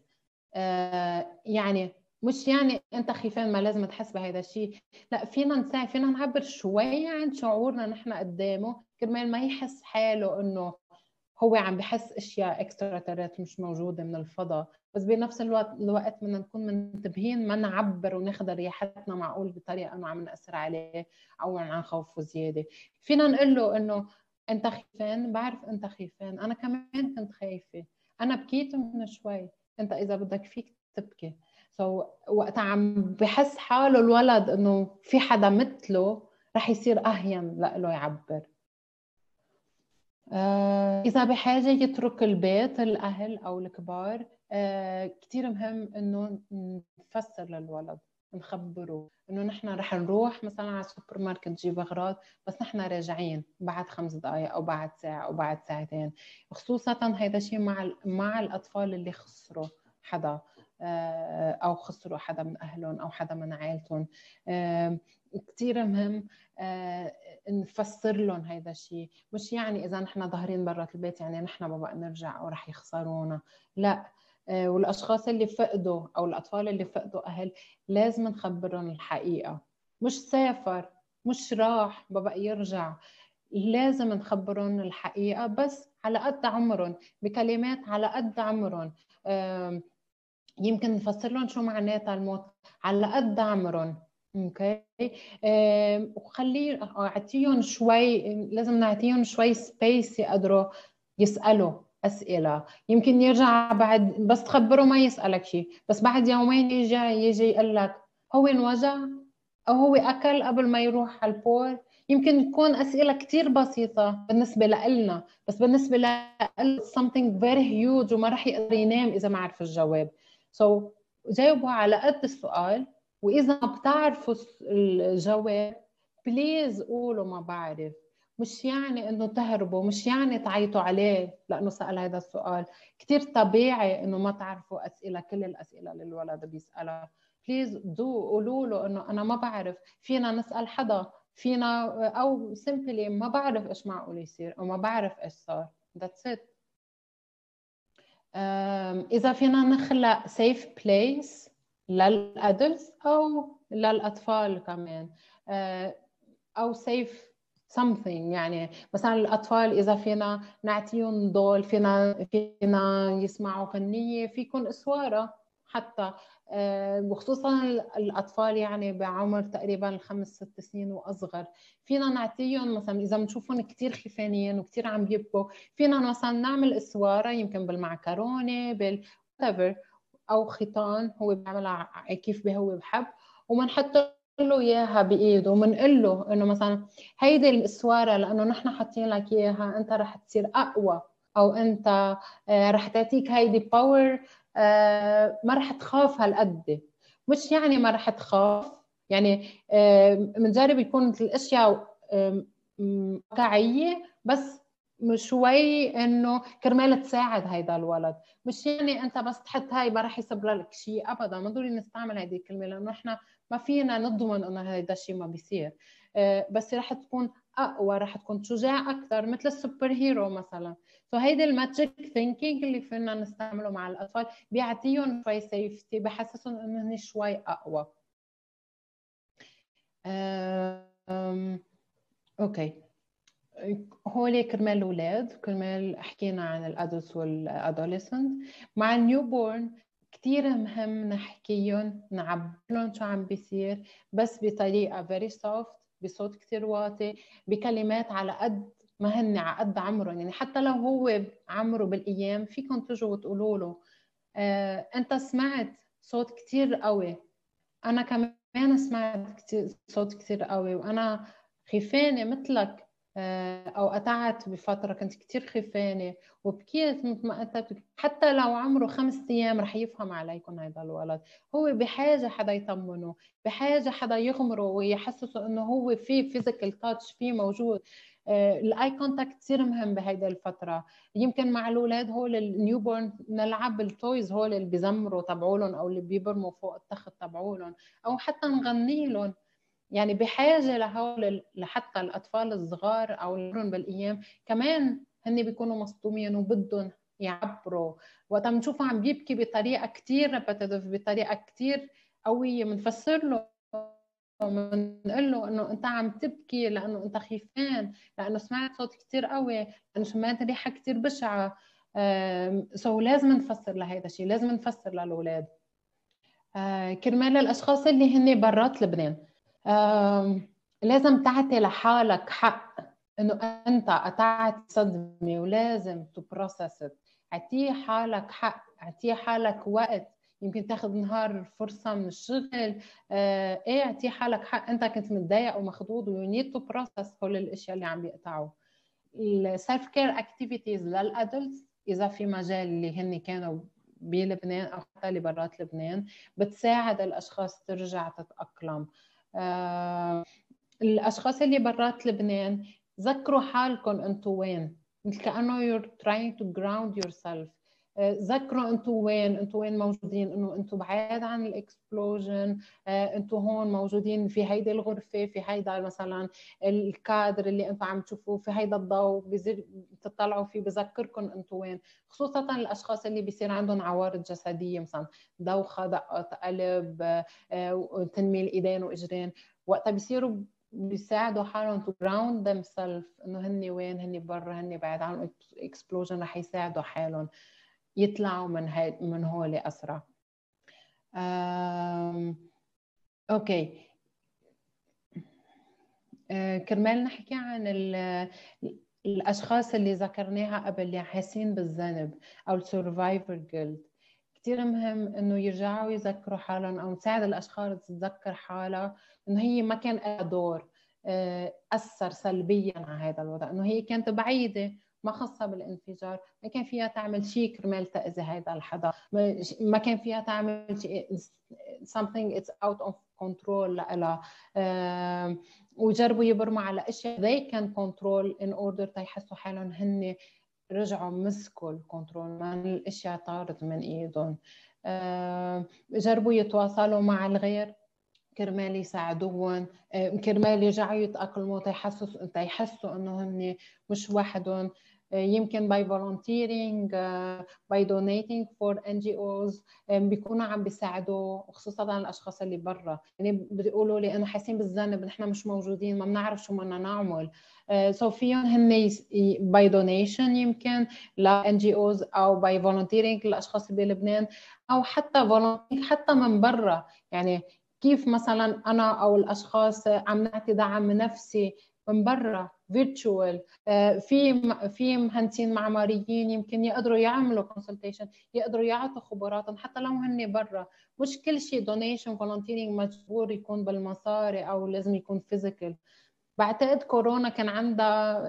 Speaker 2: آه يعني مش يعني أنت خيفان ما لازم تحس بهذا الشيء. لا فينا نساعد فينا نعبر شوي عن شعورنا نحن قدامه كرمال ما يحس حاله إنه هو عم بحس أشياء اكسترا ترات مش موجودة من الفضاء. بس بنفس الوقت الوقت بدنا نكون منتبهين ما نعبر وناخذ رياحتنا معقول بطريقة إنه عم نأثر عليه أو عن خوفه زيادة. فينا نقول له إنه أنت خيفان بعرف أنت خيفان أنا كمان كنت خايفة. أنا بكيت من شوي. أنت إذا بدك فيك تبكي. سو so, وقت عم بحس حاله الولد إنه في حدا مثله رح يصير أهين له يعبر. آه، إذا بحاجة يترك البيت الأهل أو الكبار آه، كثير مهم إنه نفسر للولد نخبره إنه نحن رح نروح مثلا على السوبر ماركت نجيب أغراض بس نحن راجعين بعد خمس دقائق أو بعد ساعة أو بعد ساعتين. خصوصا هذا الشيء مع مع الأطفال اللي خسروا حدا. أو خسروا حدا من أهلهم أو حدا من عائلتهم. كثير مهم آه، نفسر لهم هيدا الشيء مش يعني إذا نحن ظاهرين برا البيت يعني نحن ما بقى نرجع أو رح يخسرونا. لا. آه، والأشخاص اللي فقدوا أو الأطفال اللي فقدوا أهل لازم نخبرهم الحقيقة. مش سافر مش راح بقى يرجع. لازم نخبرهم الحقيقة بس على قد عمرهم بكلمات على قد عمرهم. يمكن نفسر لهم شو معناتها الموت. على قد عمرهم okay؟ وخليه أعطيهم شوي لازم نعطيهم شوي space يقدروا يسألوا أسئلة. يمكن يرجع بعد بس تخبره ما يسألك شيء بس بعد يومين يجي يجي يقول لك هو انوجع؟ أو هو أكل قبل ما يروح على القبر يمكن تكون أسئلة كثير بسيطة بالنسبة لنا بس بالنسبة له something very huge وما راح يقدر ينام إذا ما عرف الجواب. so so, جاوبوا على قد السؤال. وإذا بتعرفوا الجواب please قولوا ما بعرف. مش يعني إنه تهربوا مش يعني تعيطوا عليه لأنه سأل هذا السؤال. كثير طبيعي إنه ما تعرفوا أسئلة كل الأسئلة اللي الولد بيسألها. please do قولوا له إنه أنا ما بعرف. فينا نسأل حدا. فينا أو simply ما بعرف إيش معقول يصير أو ما بعرف إيش صار. ذاتس ات إذا فينا نخلق سيف بليس للادلتس أو للأطفال كمان. آه، أو سيف something يعني مثلا الأطفال إذا فينا نعطيهم ضول فينا فينا يسمعوا فنية فيكم أسوارة. حتى آه، وخصوصا الأطفال يعني بعمر تقريبا خمس ست سنين وأصغر. فينا نعطيهم مثلا إذا بنشوفهم كثير خفانين وكثير عم يبكوا فينا مثلا نعمل إسوارة يمكن بالمعكرونة بال أو خيطان هو بيعملها كيف هو بحب وبنحط له إياها بإيده وبنقول له إنه مثلا هيدي الإسوارة لأنه نحن حاطين لك إياها أنت رح تصير أقوى أو أنت آه، رح تعطيك هيدي باور ما رح تخاف هالقد. مش يعني ما رح تخاف. يعني بنجرب يكون الأشياء واقعية بس شوي إنه كرمال تساعد هيدا الولد. مش يعني أنت بس تحط هاي ما راح يصير لك شيء ابدا. ما ضروري نستعمل هيدي الكلمة لأنه إحنا ما فينا نضمن إنه هيدا الشيء ما بيصير. آه، بس راح تكون أقوى راح تكون شجاع أكثر مثل ال super hero مثلا. so هيدي ال magic thinking اللي فينا نستعمله مع الأطفال بيعطيهم شوي safety بحسسهم إنه هن شوي أقوى. okay. هول كرمال الأولاد كرمال حكينا عن ال adults وال adolescent. مع ال newborn كثير مهم نحكيهم نعبر لهم شو عم بيصير بس بطريقة very soft بصوت كثير واطي بكلمات على قد ما هن على قد عمرهم يعني حتى لو هو عمره بالأيام فيكم تجوا وتقولوا له آه أنت سمعت صوت كثير قوي. أنا كمان سمعت كتير صوت كثير قوي وأنا خيفانه مثلك أو قطعت بفترة كنت كثير خيفانه وبكيت مثل ما انت حتى لو عمره خمس أيام رح يفهم عليكم هذا الولد. هو بحاجة حدا يطمنه بحاجة حدا يغمره ويحسسه إنه هو في physical touch في موجود. ال eye contact كثير مهم بهيدي الفترة. يمكن مع الأولاد هول ال newborn نلعب بال toys هول اللي بيزمروا تبعولهم أو اللي بيبرموا فوق التخت تبعولهم أو حتى نغني لهم يعني بحاجة لهول لحتى الأطفال الصغار أو اللي بالأيام كمان هن بيكونوا مصدومين وبدهم يعبروا. وقت بنشوفه عم بيبكي بطريقة كثير repetitive بطريقة كثير قوية. بنفسر له بنقول له إنه أنت عم تبكي لأنه أنت خيفان لأنه سمعت صوت كثير قوي لأنه سمعت ريحة كثير بشعة. so لازم نفسر لهذا الشيء لازم نفسر للأولاد. آه، كرمال الأشخاص اللي هن برات لبنان. لازم تعطي لحالك حق إنه أنت قطعت صدمة ولازم ت process اعطيه حالك حق اعطيه حالك وقت. يمكن تاخذ نهار فرصة من الشغل. آه إيه اعطيه حالك حق. أنت كنت متضايق ومخضوض و you need to process كل الأشياء اللي عم بيقطعوا. ال self care activities لل adults إذا في مجال اللي هن كانوا بلبنان أو حتى اللي برات لبنان بتساعد الأشخاص ترجع تتأقلم. آه الأشخاص اللي برات لبنان ذكروا حالكم أنتم وين؟ مثل كأنه you're trying to ground yourself. ذكروا أنتم وين؟ أنتم وين موجودين؟ انه أنتم بعيد عن الإكسبلوجن أنتم هون موجودين في هيدي الغرفة في هيدا مثلا الكادر اللي أنتم عم تشوفوه في هيدا الضوء بيصير تطلعوا فيه بذكركم أنتم وين. خصوصا الأشخاص اللي بيصير عندهم عوارض جسدية مثلا دوخة دقة قلب تنميل إيدين وإجرين. وقتها بيصيروا بيساعدوا حالهم to ground themself إنه هن وين؟ هن برا هن بعيد عن ال explosion رح يساعدوا حالهم. يطلعوا من هاي من هول أسرع. okay. آه، كرمال نحكي عن الأشخاص اللي ذكرناها قبل اللي حاسين بالذنب أو ال survivor guilt كثير مهم إنه يرجعوا يذكروا حالهم أو نساعد الأشخاص تتذكر حالها إنه هي ما كان لها دور آه، أثر سلبيا على هذا الوضع. إنه هي كانت بعيدة ما خاصة بالانفجار ما كان فيها تعمل شيء كرمال تأذي هذا الحدا ما كان فيها تعمل شيء something it's out of control لها وجربوا يبرموا على أشياء they can control in order تيحسوا حالهم هن رجعوا مسكوا الكنترول ما الأشياء طارت من إيدهم. جربوا يتواصلوا مع الغير كرمال يساعدوهم كرمال يرجعوا يتأقلموا تيحسوا تيحسوا إنه هن مش وحدهم. يمكن by volunteering by donating for NGOs بيكونوا عم بيساعدوا خصوصا الأشخاص اللي برا. يعني بيقولوا لي انه حاسين بالذنب نحن مش موجودين ما بنعرف شو بدنا نعمل. so فيهم هن by donation يمكن ل NGOs أو by volunteering للأشخاص اللي بلبنان أو حتى volunteering حتى من برا. يعني كيف مثلا أنا أو الأشخاص عم نعطي دعم نفسي من برا؟ virtual آه، في في مهندسين معماريين يمكن يقدروا يعملوا consultation يقدروا يعطوا خبراتهم حتى لو هن برا. مش كل شيء donation volunteering مجبور يكون بالمصاري أو لازم يكون physical بعتقد كورونا كان عندها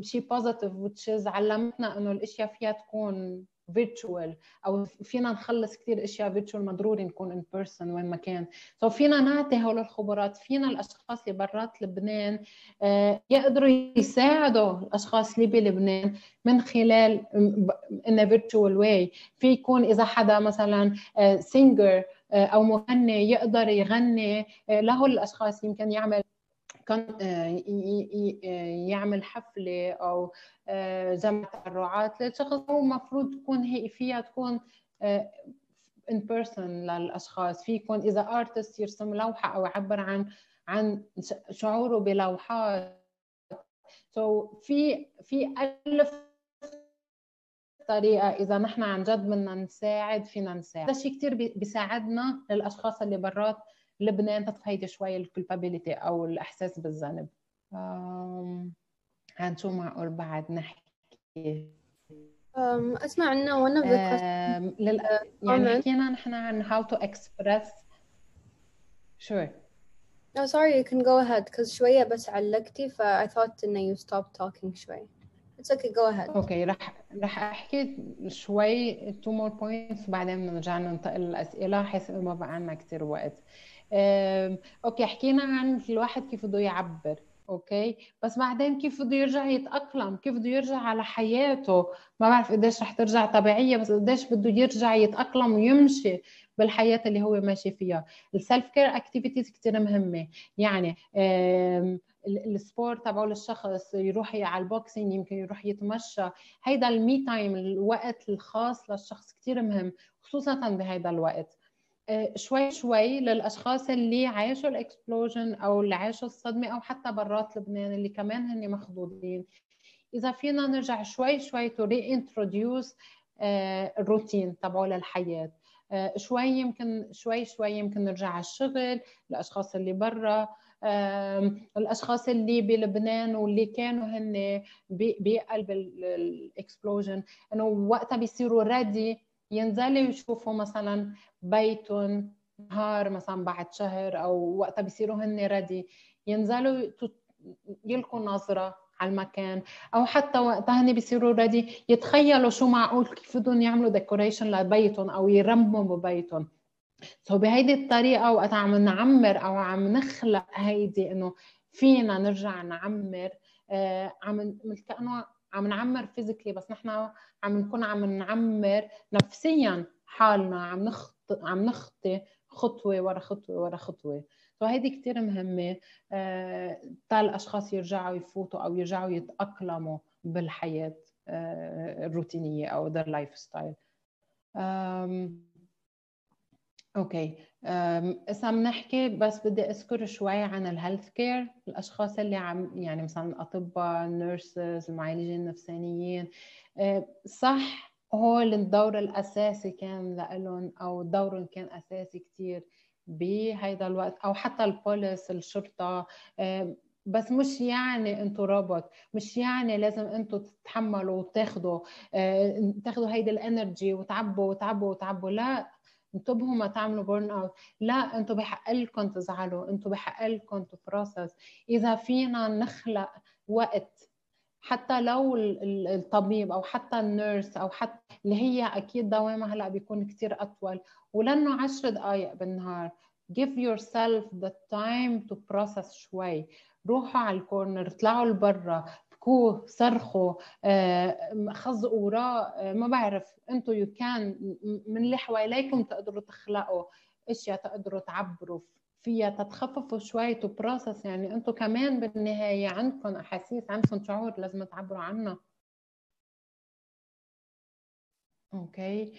Speaker 2: شيء positive which is علمتنا إنه الأشياء فيها تكون virtual أو فينا نخلص كثير أشياء virtual ما ضروري نكون in person وين ما كان. so so فينا نعطي هول الخبرات. فينا الأشخاص اللي برات لبنان آه، يقدروا يساعدوا الأشخاص اللي بلبنان من خلال in virtual way في يكون إذا حدا مثلا singer آه، آه، أو مغني يقدر يغني له الأشخاص يمكن يعمل يعمل حفلة أو آه، جمع تبرعات لشخص هو المفروض تكون هي فيها تكون in آه، person للأشخاص. في يكون إذا artist يرسم لوحة أو يعبر عن عن شعوره بلوحات. so في في ألف طريقة. إذا نحن عن جد بدنا نساعد فينا نساعد. هذا الشيء كثير بيساعدنا للأشخاص اللي برات لبنان تتفيد شوي ال culpability أو الإحساس بالذنب عن شو معقول بعد نحكي
Speaker 1: أسمع عنه وأنا
Speaker 2: لل... يعني حكينا نحن عن how to express sure
Speaker 1: No, sorry, you can go ahead because شوية بس علقتي ف I thought إنه you stopped talking شوي. It's okay, go ahead.
Speaker 2: okay رح رح أحكي شوي two more points وبعدين بنرجع ننتقل للأسئلة حيث ما بقى عنا كثير وقت. okay حكينا عن الواحد كيف بده يعبر okay؟ بس بعدين كيف بده يرجع يتأقلم كيف بده يرجع على حياته؟ ما بعرف قديش رح ترجع طبيعية بس قديش بده يرجع يتأقلم ويمشي بالحياة اللي هو ماشي فيها. ال self care activities كثير مهمة. يعني ال sport تبعه للشخص يروح على ال boxing يمكن يروح يتمشى. هيدا ال me time الوقت الخاص للشخص كثير مهم خصوصا بهذا الوقت. شوي شوي للأشخاص اللي عاشوا ال explosion أو اللي عاشوا الصدمة أو حتى برات لبنان اللي كمان هن مخضوضين. إذا فينا نرجع شوي شوي to reintroduce الروتين تبعه للحياة. آه، شوي يمكن شوي شوي يمكن نرجع على الشغل الأشخاص اللي برا. الأشخاص اللي بلبنان واللي كانوا هن بقلب ال explosion إنه وقتها بيصيروا ready ينزلوا يشوفوا مثلا بيتهم نهار مثلا بعد شهر أو وقتها بيصيروا هن ready ينزلوا يلقوا نظرة على المكان. أو حتى وقتها هن بيصيروا ready يتخيلوا شو معقول كيف بدهم يعملوا decoration لبيتهم أو يرمموا ببيتهم. so بهيدي الطريقة وقت عم نعمر أو عم نخلق هيدي إنه فينا نرجع نعمر آه عم كانه عم نعمر physically بس نحن عم نكون عم نعمر نفسيا حالنا. عم نخطي عم نخطي خطوة ورا خطوة ورا خطوة. فهيدي كثير مهمة. آه، تا الأشخاص يرجعوا يفوتوا أو يرجعوا يتأقلموا بالحياة آه، الروتينية أو their lifestyle okay هسه عم نحكي بس بدي أذكر شوي عن ال health care الأشخاص اللي عم يعني مثلا الأطباء ال nurses المعالجين النفسانيين. آه، صح هول الدور الأساسي كان لهم أو دورهم كان أساسي كثير بهيدا الوقت أو حتى البوليس الشرطة. آه، بس مش يعني أنتم روبوت مش يعني لازم أنتم تتحملوا وتاخذوا آه، تاخذوا هيدي ال energy وتعبوا وتعبوا وتعبوا. لا انتبهوا ما تعملوا burn out لا أنتم بحق لكم تزعلوا أنتم بحق لكم ت process إذا فينا نخلق وقت حتى لو الطبيب أو حتى ال nurse أو حتى اللي هي أكيد دوامها هلأ بيكون كثير أطول. ولأنه 10 دقائق بالنهار. Give yourself the time to process شوي. روحوا على ال corner اطلعوا لبرا. بكوا صرخوا آه، خزقوا وراء آه، ما بعرف. أنتم you can من اللي حواليكم تقدروا تخلقوا أشياء تقدروا تعبروا فيها تتخففوا شوي to process يعني أنتم كمان بالنهاية عندكم أحاسيس عندكم شعور لازم تعبروا عنها okay.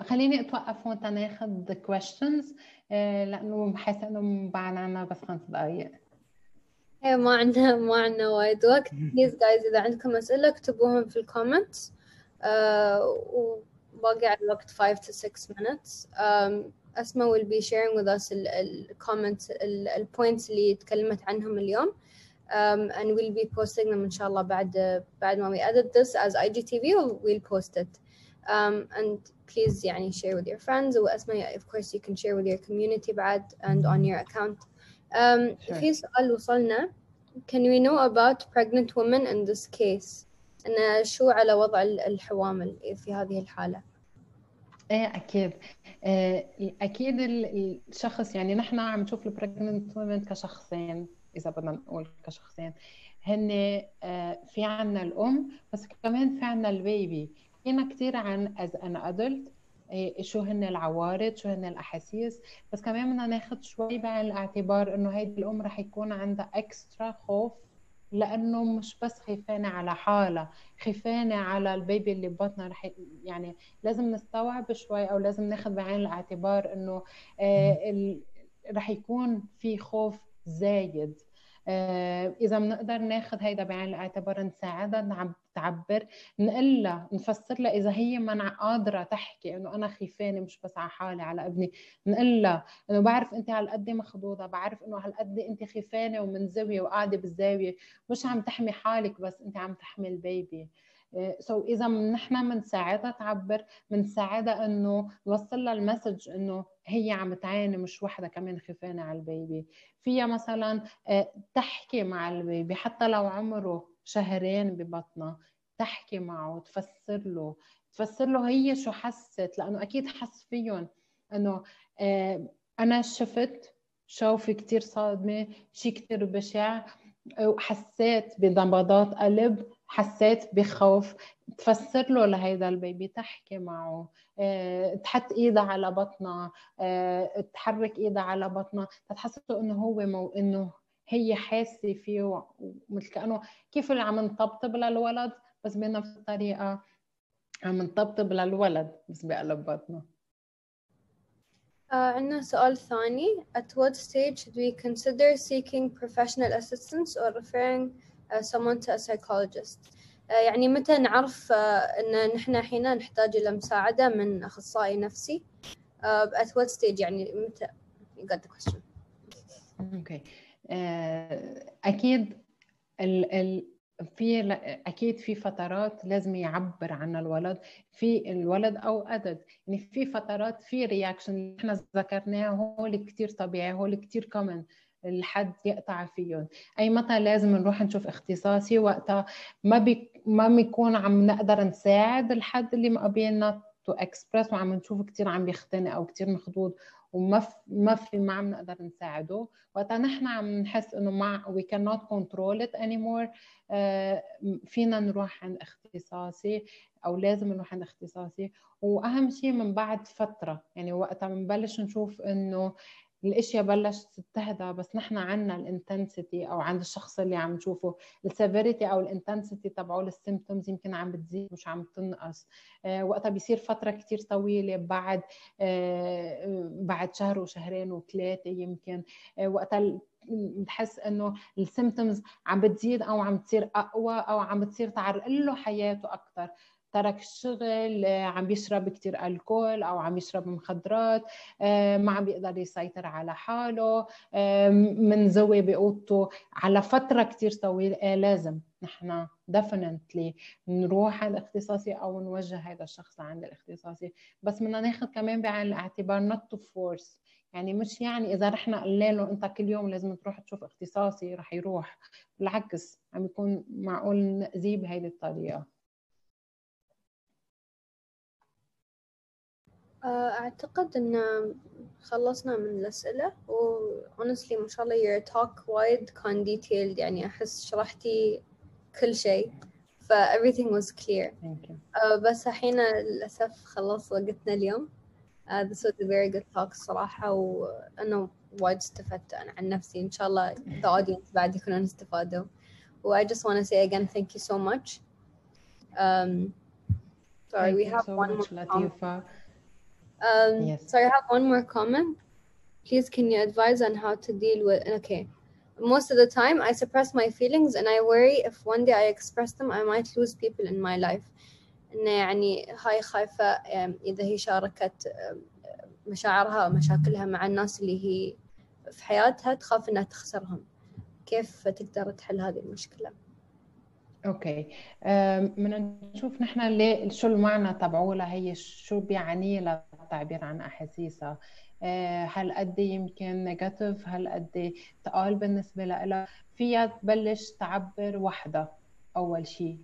Speaker 2: خليني أتوقف هون تناخذ questions آه، لأنه بحس إنه بعد عنا بس خمس دقائق
Speaker 1: إيه ما عندنا ما عندنا وايد وقت please guys اذا عندكم اسئله اكتبوهم في ال comments uh, وباقي على الوقت 5 to 6 minutes um, أسماء will be sharing with us ال comments ال points اللي تكلمت عنهم اليوم um, and we'll be posting them إن شاء الله بعد بعد ما we edit this as IGTV we'll post it um, and please يعني share with your friends وأسماء of course you can share with your community بعد and on your account um, sure. في سؤال وصلنا. Can we know about pregnant women in this case? أن شو على وضع الحوامل في هذه الحالة؟
Speaker 2: إيه أكيد. آه، أكيد الشخص يعني نحن عم نشوف البريجننت وومن كشخصين إذا بدنا نقول كشخصين. هن آه، في عنا الأم بس كمان في عنا ال baby. فينا كثير عن as an adult شو هن العوارض شو هن الأحاسيس. بس كمان بدنا ناخذ شوي بعين الاعتبار إنه هيدي الام رح يكون عندها extra خوف لأنه مش بس خيفانة على حالها خيفانة على ال baby اللي ببطنها. رح يعني لازم نستوعب شوي أو لازم ناخذ بعين الاعتبار إنه آه رح يكون في خوف زايد. آه إذا بنقدر ناخذ هيدا بعين الاعتبار نساعدها تعبر نقول لها نفسر لها إذا هي ما قادرة تحكي إنه أنا خيفانة مش بس على حالي على ابني. نقول لها إنه بعرف أنت هالقد مخضوضة بعرف إنه هالقد أنت خيفانة ومنزويه وقاعدة بالزاوية. مش عم تحمي حالك بس أنت عم تحمي البيبي. سو so إذا نحن بنساعدها تعبر بنساعدها إنه نوصل لها ال message إنه هي عم تعاني مش وحدة كمان خيفانة على ال baby. فيها مثلا آه، تحكي مع ال baby حتى لو عمره شهرين ببطنها تحكي معه تفسر له تفسر له هي شو حست لأنه أكيد حس فيهم إنه آه، أنا شفت شوفي كثير صادمة شيء كثير بشع وحسيت بنبضات قلب حسيت بخوف. تفسر له لهيدا البيبي تحكي معه أه، تحط ايدها على بطنها أه، تحرك ايدها على بطنها تحسسه إنه هو مو إنه هي حاسة فيه مثل كانه كيف اللي عم نطبطب للولد بس بنفس الطريقة عم نطبطب للولد بس بقلب بطنه
Speaker 1: Uh, عندنا سؤال ثاني. At what stage should we consider seeking professional assistance or referring uh, someone to a psychologist? uh, يعني متى نعرف uh, أن نحن حين نحتاج إلى مساعدة من أخصائي نفسي؟ uh, at what stage يعني متى؟ You got the question.
Speaker 2: Okay. Uh, أكيد ال ال في أكيد في فترات لازم يعبر عن الولد في الولد أو عدد يعني في فترات في reaction إحنا ذكرناه هو كثير طبيعي هو كثير common الحد يقطع فيهم. أيمتى لازم نروح نشوف اختصاصي؟ وقتها ما بي ما بيكون عم نقدر نساعد الحد اللي مقابلنا to express وعم نشوف كثير عم بيختنق أو كثير مخضوض. وما في ما في ما عم نقدر نساعده. وقتها نحن عم نحس إنه ما we cannot control it anymore. uh, فينا نروح عند اختصاصي أو لازم نروح عند اختصاصي. وأهم شيء من بعد فترة يعني وقتها بنبلش نشوف إنه الاشياء بلشت تهدى بس نحن عنا ال intensity أو عند الشخص اللي عم نشوفه. ال severity أو ال intensity تبعه ال symptoms يمكن عم بتزيد مش عم تنقص آه وقتها بيصير فترة كثير طويلة بعد آه بعد شهر وشهرين وثلاثة يمكن. آه وقتها بتحس إنه ال symptoms عم بتزيد أو عم تصير أقوى أو عم بتصير تعرقل له حياته أكثر ترك الشغل آه، عم بيشرب كتير ألكول أو عم يشرب مخدرات آه، ما عم بيقدر يسيطر على حاله آه، منزوي بأوضته. على فترة كتير طويلة لازم نحن definitely نروح عند الاختصاصي أو نوجه هذا الشخص لعند الاختصاصي. بس بدنا ناخذ كمان بعين الاعتبار not to force يعني مش يعني إذا رحنا قلنا له انت كل يوم لازم تروح تشوف اختصاصي رح يروح. بالعكس عم يكون معقول نأذيه بهيدي
Speaker 1: الطريقة. أعتقد إن خلصنا من الأسئلة و honestly ما شاء الله your talk وايد كان detailed يعني أحس شرحتي كل شيء ف everything was clear
Speaker 2: Thank you.
Speaker 1: uh, بس الحين للأسف خلص وقتنا اليوم uh, this was a very good talk الصراحة وأنا وايد استفدت أنا عن نفسي إن شاء الله the audience بعد يكونون استفادوا و I just want to say again thank you so much um, sorry
Speaker 2: Thank
Speaker 1: we have
Speaker 2: so
Speaker 1: one
Speaker 2: much,
Speaker 1: more
Speaker 2: Latifa.
Speaker 1: Um,
Speaker 2: Yes.
Speaker 1: Sorry, I have one more comment. Please, can you advise on how to deal with? Okay. Most of the time, I suppress my feelings and I worry if one day I express them, I might lose people in my life. إنه يعني هاي خايفة um, إذا هي شاركت um, مشاعرها أو مشاكلها مع الناس اللي هي في حياتها تخاف إنها تخسرهم. كيف تقدر تحل هذه المشكلة؟
Speaker 2: okay بدنا نشوف نحن ليه شو المعنى تبعه لهي شو بيعني لها التعبير عن أحاسيسها. أه، هالقد يمكن negative؟ هالقد ثقال بالنسبة لها فيها تبلش تعبر وحدها أول شيء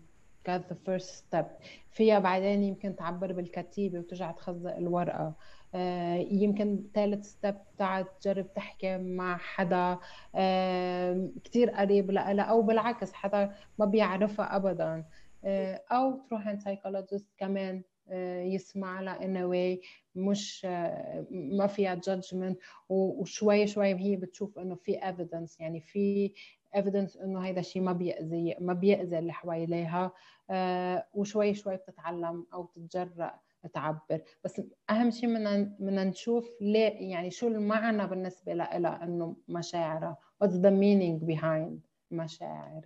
Speaker 2: كانت first step. فيها بعدين يمكن تعبر بالكتابة وترجع تخزق الورقة. آه، يمكن ثالث step تجرب تحكي مع حدا. آه، كتير قريب لها أو بالعكس حدا ما بيعرفها ابدا. آه، أو تروح عند سايكولوجيست كمان يسمع لها a way. مش ما فيها judgment وشوي شوي هي بتشوف إنه في evidence يعني في evidence إنه هيدا الشيء ما بيأذي ما بيأذي اللي حواليها وشوي شوي بتتعلم أو بتتجرأ تعبر. بس أهم شيء بدنا بدنا نشوف ليه يعني شو المعنى بالنسبة لها إنه مشاعرها what's the meaning behind مشاعر.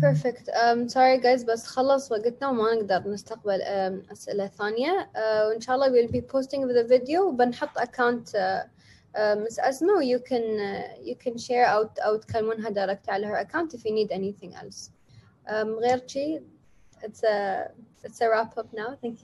Speaker 1: Perfect. Um, sorry guys بس خلص وقتنا وما نقدر نستقبل um, أسئلة ثانية uh, وإن شاء الله we'll be posting the video وبنحط account uh, uh, مس أسمة و you can uh, you can share أو أو تكلمونها direct على her account if you need anything else. Um, غير شي it's a it's a wrap up now. Thank you.